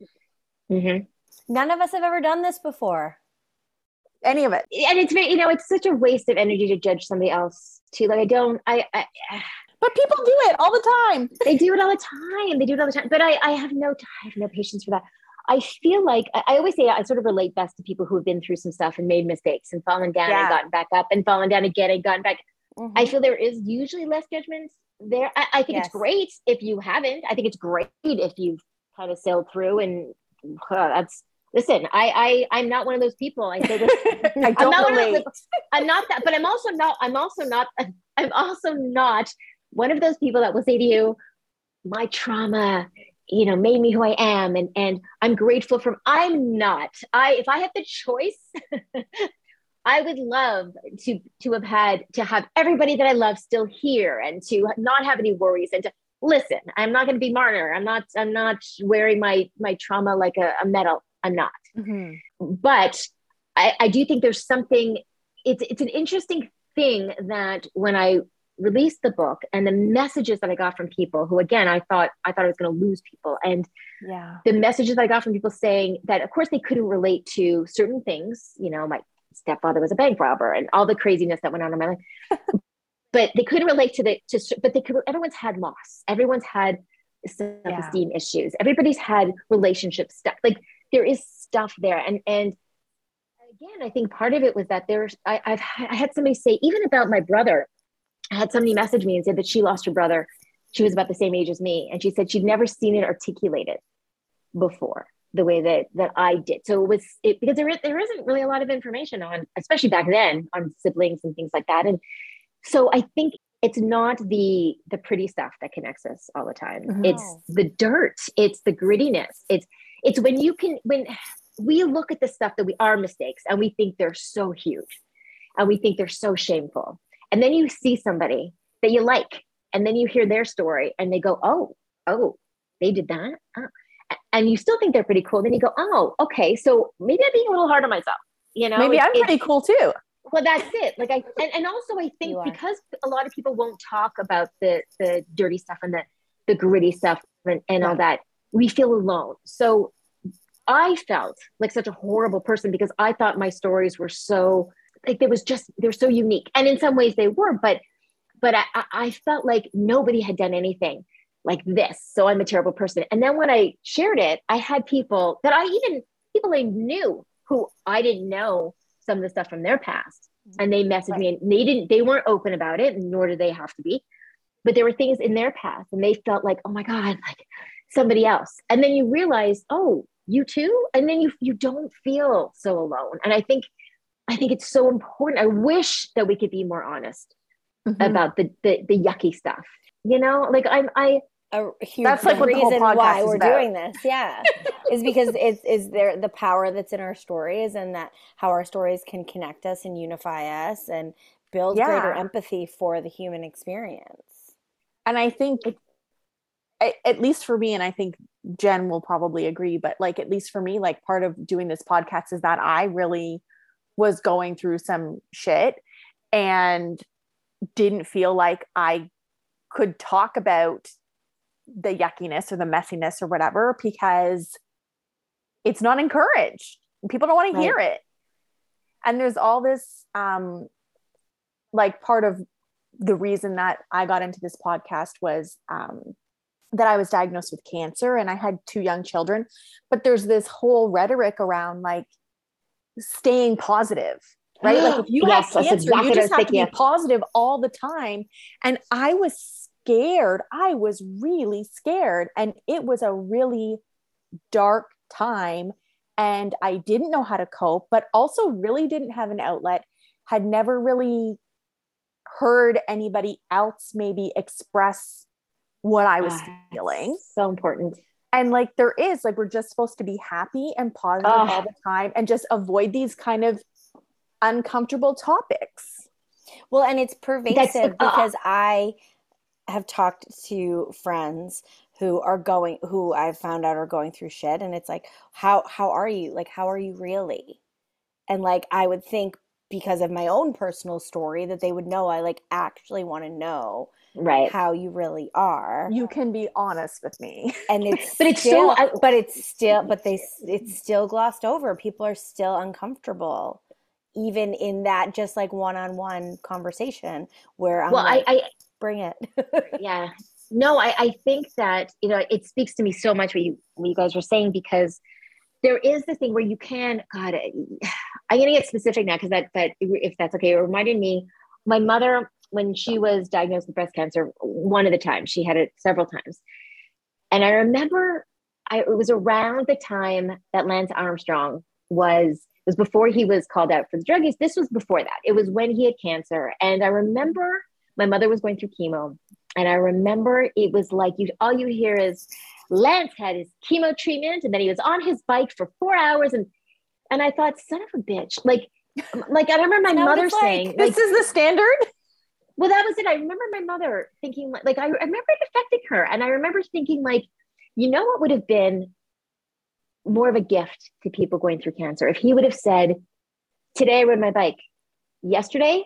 mm-hmm. none of us have ever done this before. Any of it. And it's very, you know, it's such a waste of energy to judge somebody else too. Like, I don't, I, I but people do it all the time. They do it all the time. They do it all the time. But I, I have no, I have no patience for that. I feel like I always say I sort of relate best to people who have been through some stuff and made mistakes and fallen down yeah. and gotten back up and fallen down again and gotten back. Mm-hmm. I feel there is usually less judgment there. I, I think yes. it's great if you haven't. I think it's great if you've kind of sailed through and that's listen. I I I'm not one of those people. I say this. I don't I'm not relate. Those, I'm not that, but I'm also not. I'm also not. I'm also not one of those people that will say to you, my trauma, you know, made me who I am. And, and I'm grateful for, I'm not, I, if I had the choice, I would love to, to have had, to have everybody that I love still here and to not have any worries and to listen, I'm not going to be martyr. I'm not, I'm not wearing my, my trauma like a, a medal. I'm not. Mm-hmm. But I, I do think there's something, it's, it's an interesting thing that when I released the book and the messages that I got from people who again I thought I thought I was going to lose people and yeah the messages that I got from people saying that of course they couldn't relate to certain things you know my stepfather was a bank robber and all the craziness that went on in my life but they couldn't relate to the to but they could everyone's had loss everyone's had self-esteem yeah. issues everybody's had relationship stuff like there is stuff there and and again I think part of it was that there's I, I've I had somebody say even about my brother I had somebody message me and said that she lost her brother. She was about the same age as me. And she said she'd never seen it articulated before the way that that I did. So it was it, because there, there isn't really a lot of information on, especially back then, on siblings and things like that. And so I think it's not the the pretty stuff that connects us all the time. No. It's the dirt. It's the grittiness. It's it's when you can when we look at the stuff that we are mistakes and we think they're so huge and we think they're so shameful and then you see somebody that you like, and then you hear their story and they go, oh, oh, they did that. Oh. And you still think they're pretty cool. Then you go, oh, okay. So maybe I'm being a little hard on myself. You know, maybe I'm pretty cool too. Well, that's it. Like I, and, and also I think because a lot of people won't talk about the the dirty stuff and the the gritty stuff and, and all that, we feel alone. So I felt like such a horrible person because I thought my stories were so like there was just they're so unique. And in some ways they were but but I, I felt like nobody had done anything like this. So i'm a terrible person. And then when i shared it i had people that i even people i knew who i didn't know some of the stuff from their past and they messaged right. me and they didn't they weren't open about it nor do they have to be but there were things in their past and they felt like oh my god like somebody else and then you realize oh you too and then you you don't feel so alone and i think I think it's so important. I wish that we could be more honest mm-hmm. about the, the the yucky stuff. You know, like I'm I a huge that's like reason why we're about. doing this yeah is because it's is there the power that's in our stories and that how our stories can connect us and unify us and build yeah. greater empathy for the human experience and i think at least for me and i think jen will probably agree but like at least for me like part of doing this podcast is that i really was going through some shit and didn't feel like I could talk about the yuckiness or the messiness or whatever because it's not encouraged. People don't want right. to hear it. And there's all this um like part of the reason that I got into this podcast was um that I was diagnosed with cancer and I had two young children. But there's this whole rhetoric around like staying positive right like if you yes, have cancer exactly you just have to be positive all the time and i was scared. I was really scared and it was a really dark time and i didn't know how to cope but also really didn't have an outlet. Had never really heard anybody else maybe express what i was ah, feeling. so important. And like there is like we're just supposed to be happy and positive all the time and just avoid these kind of uncomfortable topics. Well, and it's pervasive uh, because I have talked to friends who are going who I've found out are going through shit and it's like how how are you? Like how are you really? And like I would think because of my own personal story that they would know I like actually want to know right how you really are you can be honest with me and it's but it's still so but it's still but they it's still glossed over people are still uncomfortable even in that just like one-on-one conversation where I'm well like, I, I bring it. Yeah. No I, I think that you know it speaks to me so much what you what you guys were saying because there is the thing where you can god i'm going to get specific now because that that if that's okay it reminded me my mother when she was diagnosed with breast cancer one of the times she had it several times. And i remember I, it was around the time that lance armstrong was was before he was called out for the drug use. This was before that. It was when he had cancer. And i remember my mother was going through chemo and i remember it was like you all you hear is lance had his chemo treatment and then he was on his bike for four hours and and i thought son of a bitch. Like like i remember my mother saying like, this is the standard? Well that was it. I remember my mother thinking like, like I, I remember it affecting her and i remember thinking like you know what would have been more of a gift to people going through cancer if he would have said today i rode my bike. Yesterday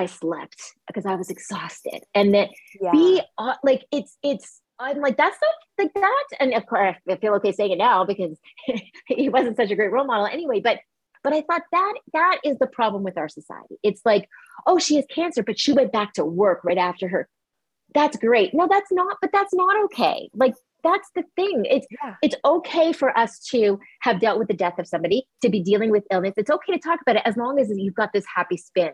i slept because i was exhausted and that yeah. be uh, like it's it's i'm like that's not like that and of course i feel okay saying it now because he wasn't such a great role model anyway but but I thought that that is the problem with our society. It's like, oh, she has cancer, but she went back to work right after her. That's great. No, that's not, but that's not okay. Like that's the thing. It's yeah. it's okay for us to have dealt with the death of somebody, to be dealing with illness. It's okay to talk about it as long as you've got this happy spin.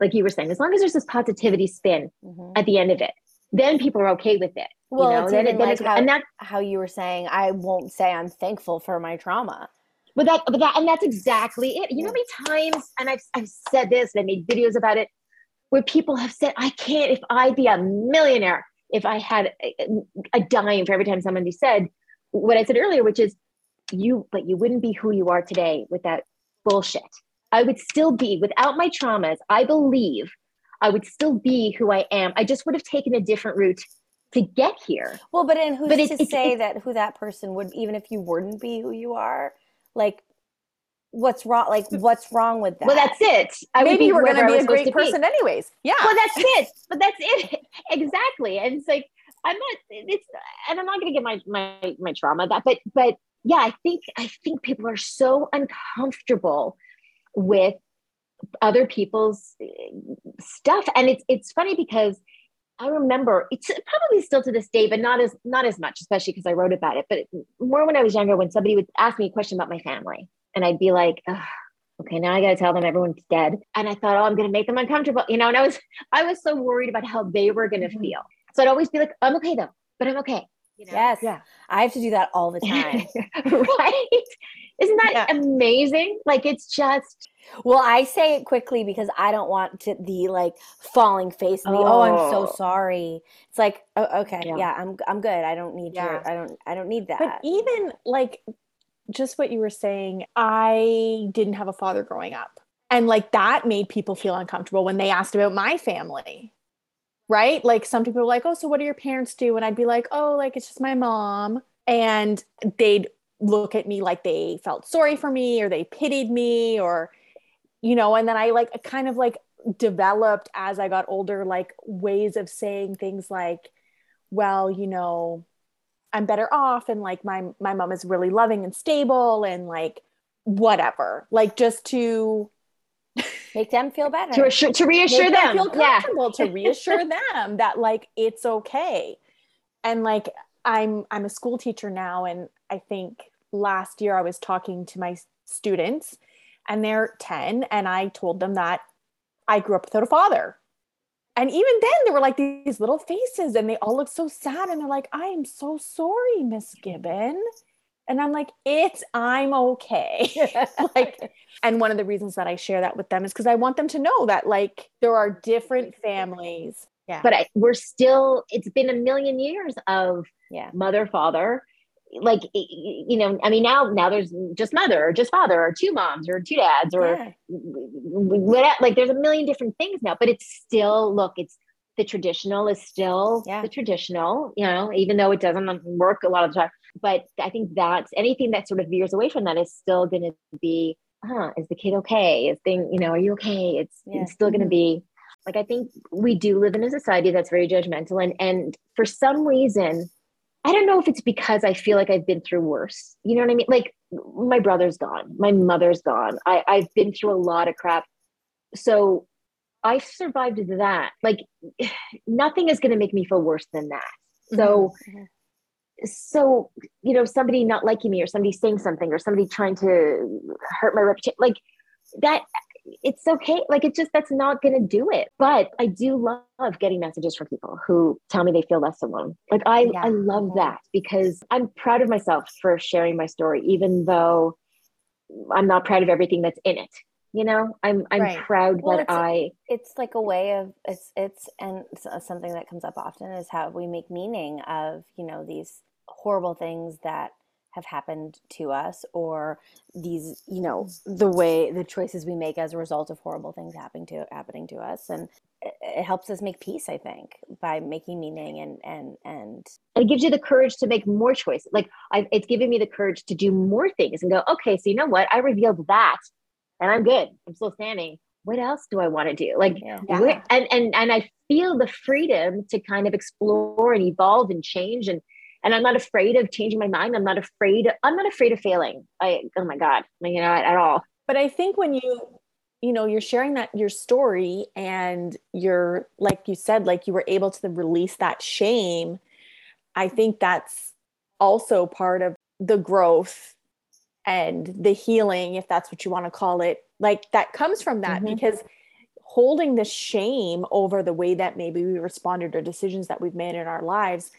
Like you were saying, as long as there's this positivity spin mm-hmm. at the end of it, then people are okay with it. Well, you know? then, then like how, and that how you were saying, I won't say I'm thankful for my trauma but that, but that, and that's exactly it. You know how many times, and I've, I've said this and I made videos about it, where people have said, I can't, if I'd be a millionaire, if I had a, a dime for every time somebody said what I said earlier, which is you, but you wouldn't be who you are today with that bullshit. I would still be, without my traumas, I believe I would still be who I am. I just would have taken a different route to get here. Well, but and who's but to say that who that person would, even if you wouldn't be who you are, like what's wrong like what's wrong with that? well that's it. I maybe you were going to be a great person be. anyways. Yeah. Well that's it. But that's it. Exactly. And it's like i'm not it's and i'm not going to get my my my trauma that but but yeah i think i think people are so uncomfortable with other people's eh, stuff and it's it's funny because I remember it's probably still to this day, but not as not as much, especially because I wrote about it. But more when I was younger, when somebody would ask me a question about my family, and I'd be like, "Okay, now I got to tell them everyone's dead," and I thought, "Oh, I'm going to make them uncomfortable," you know. And I was I was so worried about how they were going to mm-hmm. feel. So I'd always be like, "I'm okay though, but I'm okay." You know? Yes, yeah. I have to do that all the time. right? Isn't that yeah. amazing? Like it's just well, I say it quickly because I don't want to the like falling face and the oh, oh I'm so oh. sorry. It's like oh, okay, yeah. yeah. I'm I'm good. I don't need yeah. your I don't I don't need that. But even like just what you were saying, I didn't have a father growing up. And like that made people feel uncomfortable when they asked about my family. Right? Like some people were like, "Oh, so what do your parents do?" And I'd be like, "Oh, like it's just my mom." And they'd look at me like they felt sorry for me or they pitied me or you know and then i like kind of like developed as i got older like ways of saying things like well you know i'm better off and like my my mom is really loving and stable and like whatever like just to make them feel better. To, reassure, to reassure them, them. yeah. to reassure them that like it's okay. And like i'm i'm a school teacher now and i think last year i was talking to my students and they're 10 and i told them that i grew up without a father. And even then there were like these little faces and they all look so sad and they're like i am so sorry miss gibbon and i'm like it's i'm okay. Like and one of the reasons that i share that with them is because i want them to know that like there are different families. Yeah. But I, we're still it's been a million years of yeah. mother father like you know i mean now now there's just mother or just father or two moms or two dads or yeah. what like there's a million different things now but it's still look it's the traditional is still yeah. the traditional you know even though it doesn't work a lot of the time but i think that's anything that sort of veers away from that is still going to be huh is the kid okay is thing you know are you okay it's, yeah. it's still going to mm-hmm. be like i think we do live in a society that's very judgmental and and for some reason I don't know if it's because I feel like I've been through worse. You know what I mean? Like my brother's gone, my mother's gone. I, I've been through a lot of crap. So I survived that. Like nothing is going to make me feel worse than that. So, mm-hmm. So, you know, somebody not liking me or somebody saying something or somebody trying to hurt my reputation, like that it's okay. Like it just that's not gonna do it. But I do love getting messages from people who tell me they feel less alone. Like I yeah. I love that because I'm proud of myself for sharing my story, even though I'm not proud of everything that's in it. You know, I'm I'm right. proud well, that it's, I. It's like a way of it's it's and something that comes up often is how we make meaning of you know these horrible things that have happened to us or these you know the way the choices we make as a result of horrible things happening to happening to us. And it, it helps us make peace i think by making meaning and and and it gives you the courage to make more choices. Like I, it's giving me the courage to do more things and go okay so you know what? I revealed that and i'm good. I'm still standing. What else do I want to do? Like, yeah. where, and and and I feel the freedom to kind of explore and evolve and change and and I'm not afraid of changing my mind. I'm not afraid. I'm not afraid of failing. I oh my god, you know, at all. But I think when you you know you're sharing that your story and you're like you said like you were able to release that shame i think that's also part of the growth and the healing if that's what you want to call it like that comes from that mm-hmm. because holding the shame over the way that maybe we responded or decisions that we've made in our lives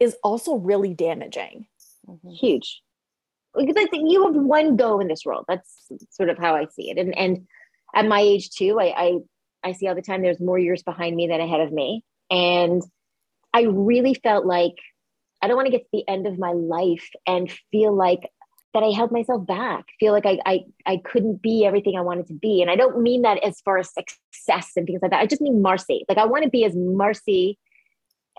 is also really damaging. Mm-hmm. Huge. Because I think you have one go in this world. That's sort of how I see it. And and at my age too, I I, I see all the time there's more years behind me than ahead of me. And I really felt like I don't want to get to the end of my life and feel like that I held myself back, feel like I, I I couldn't be everything I wanted to be. And I don't mean that as far as success and things like that. I just mean Marcy. Like I want to be as Marcy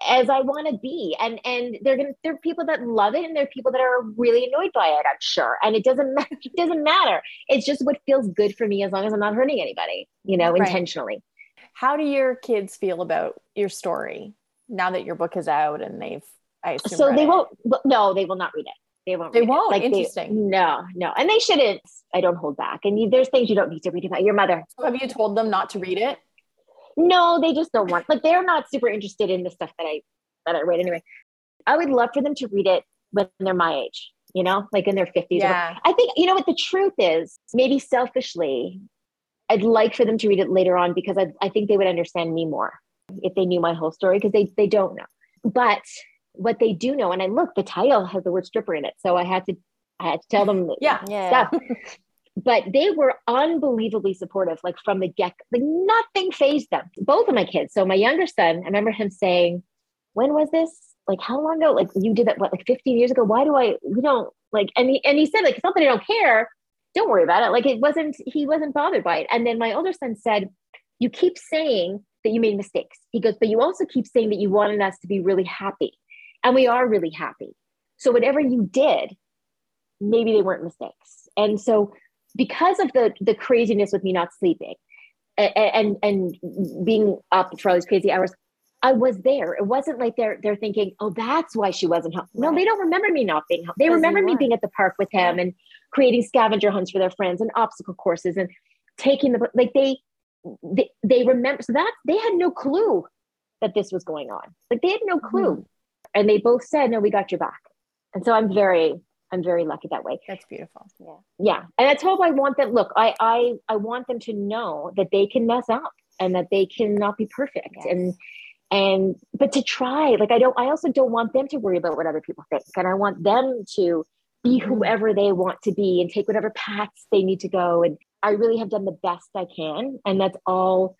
as I want to be. And and they're gonna there are people that love it and there are people that are really annoyed by it, I'm sure. And it doesn't matter, it doesn't matter. It's just what feels good for me as long as I'm not hurting anybody, you know, right. intentionally. How do your kids feel about your story now that your book is out and they've I assume so they it? won't no, they will not read it. They won't. They won't. Like Interesting. They, no, no, and they shouldn't. I don't hold back. And you, there's things you don't need to read about your mother. So have you told them not to read it? No, they just don't want. Like they're not super interested in the stuff that I that I write anyway. I would love for them to read it when they're my age, you know, like in their 50s. Yeah. I think, you know what the truth is, maybe selfishly, I'd like for them to read it later on because I, I think they would understand me more if they knew my whole story because they, they don't know. But what they do know, and I look, the title has the word stripper in it. So I had to, I had to tell them yeah, stuff. but they were unbelievably supportive, like from the get, like nothing fazed them. Both of my kids. So my younger son, I remember him saying, when was this? Like how long ago? Like you did that what like 15 years ago? Why do I we don't like and he and he said like it's not that I don't care. Don't worry about it. Like it wasn't he wasn't bothered by it. And then my older son said, You keep saying that you made mistakes. He goes, but you also keep saying that you wanted us to be really happy. And we are really happy. So whatever you did, maybe they weren't mistakes. And so because of the the craziness with me not sleeping and and, and being up for all these crazy hours, I was there. It wasn't like they're they're thinking, oh, that's why she wasn't home. No, they don't remember me not being home. They remember me being at the park with him and creating scavenger hunts for their friends and obstacle courses and taking the like they they, they remember so that they had no clue that this was going on. Like they had no clue. Mm-hmm. And they both said, No, we got your back. And so I'm very, I'm very lucky that way. That's beautiful. Yeah. Yeah. And that's hope I want them look, I I I want them to know that they can mess up and that they cannot be perfect. Yes. And and but to try like i don't i also don't want them to worry about what other people think and i want them to be mm-hmm. whoever they want to be and take whatever paths they need to go and i really have done the best i can and that's all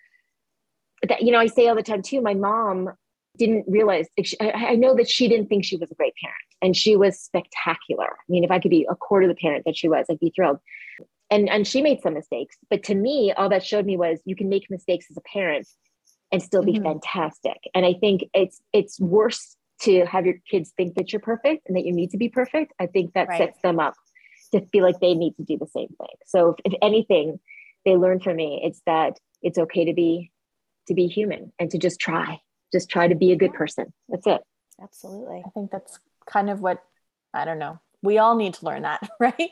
that you know i say all the time too my mom didn't realize I know that she didn't think she was a great parent and she was spectacular. I mean, if I could be a quarter of the parent that she was, I'd be thrilled. And and she made some mistakes, but to me, all that showed me was you can make mistakes as a parent and still be mm-hmm. fantastic. And I think it's it's worse to have your kids think that you're perfect and that you need to be perfect. I think that right. sets them up to feel like they need to do the same thing. So if, if anything, they learn from me, it's that it's okay to be to be human and to just try. Just try to be a good person. That's it. Absolutely. I think that's kind of what I don't know. We all need to learn that, right?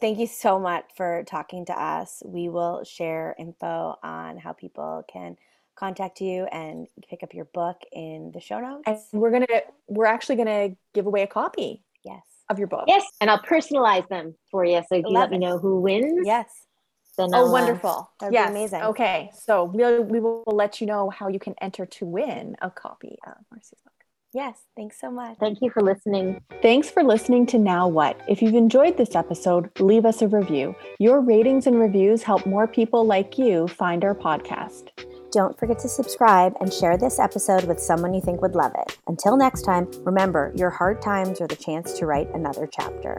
Thank you so much for talking to us. We will share info on how people can contact you and pick up your book in the show notes. And we're gonna we're actually gonna give away a copy. Yes. Of your book. Yes. And I'll personalize them for you. So you Love let it. me know who wins. Yes. Then oh, I'll, uh, wonderful. That'd yes. amazing. Okay. So we'll we will let you know how you can enter to win a copy of Marcy's book. Yes, thanks so much. Thank you for listening. Thanks for listening to Now What. If you've enjoyed this episode, leave us a review. Your ratings and reviews help more people like you find our podcast. Don't forget to subscribe and share this episode with someone you think would love it. Until next time, remember your hard times are the chance to write another chapter.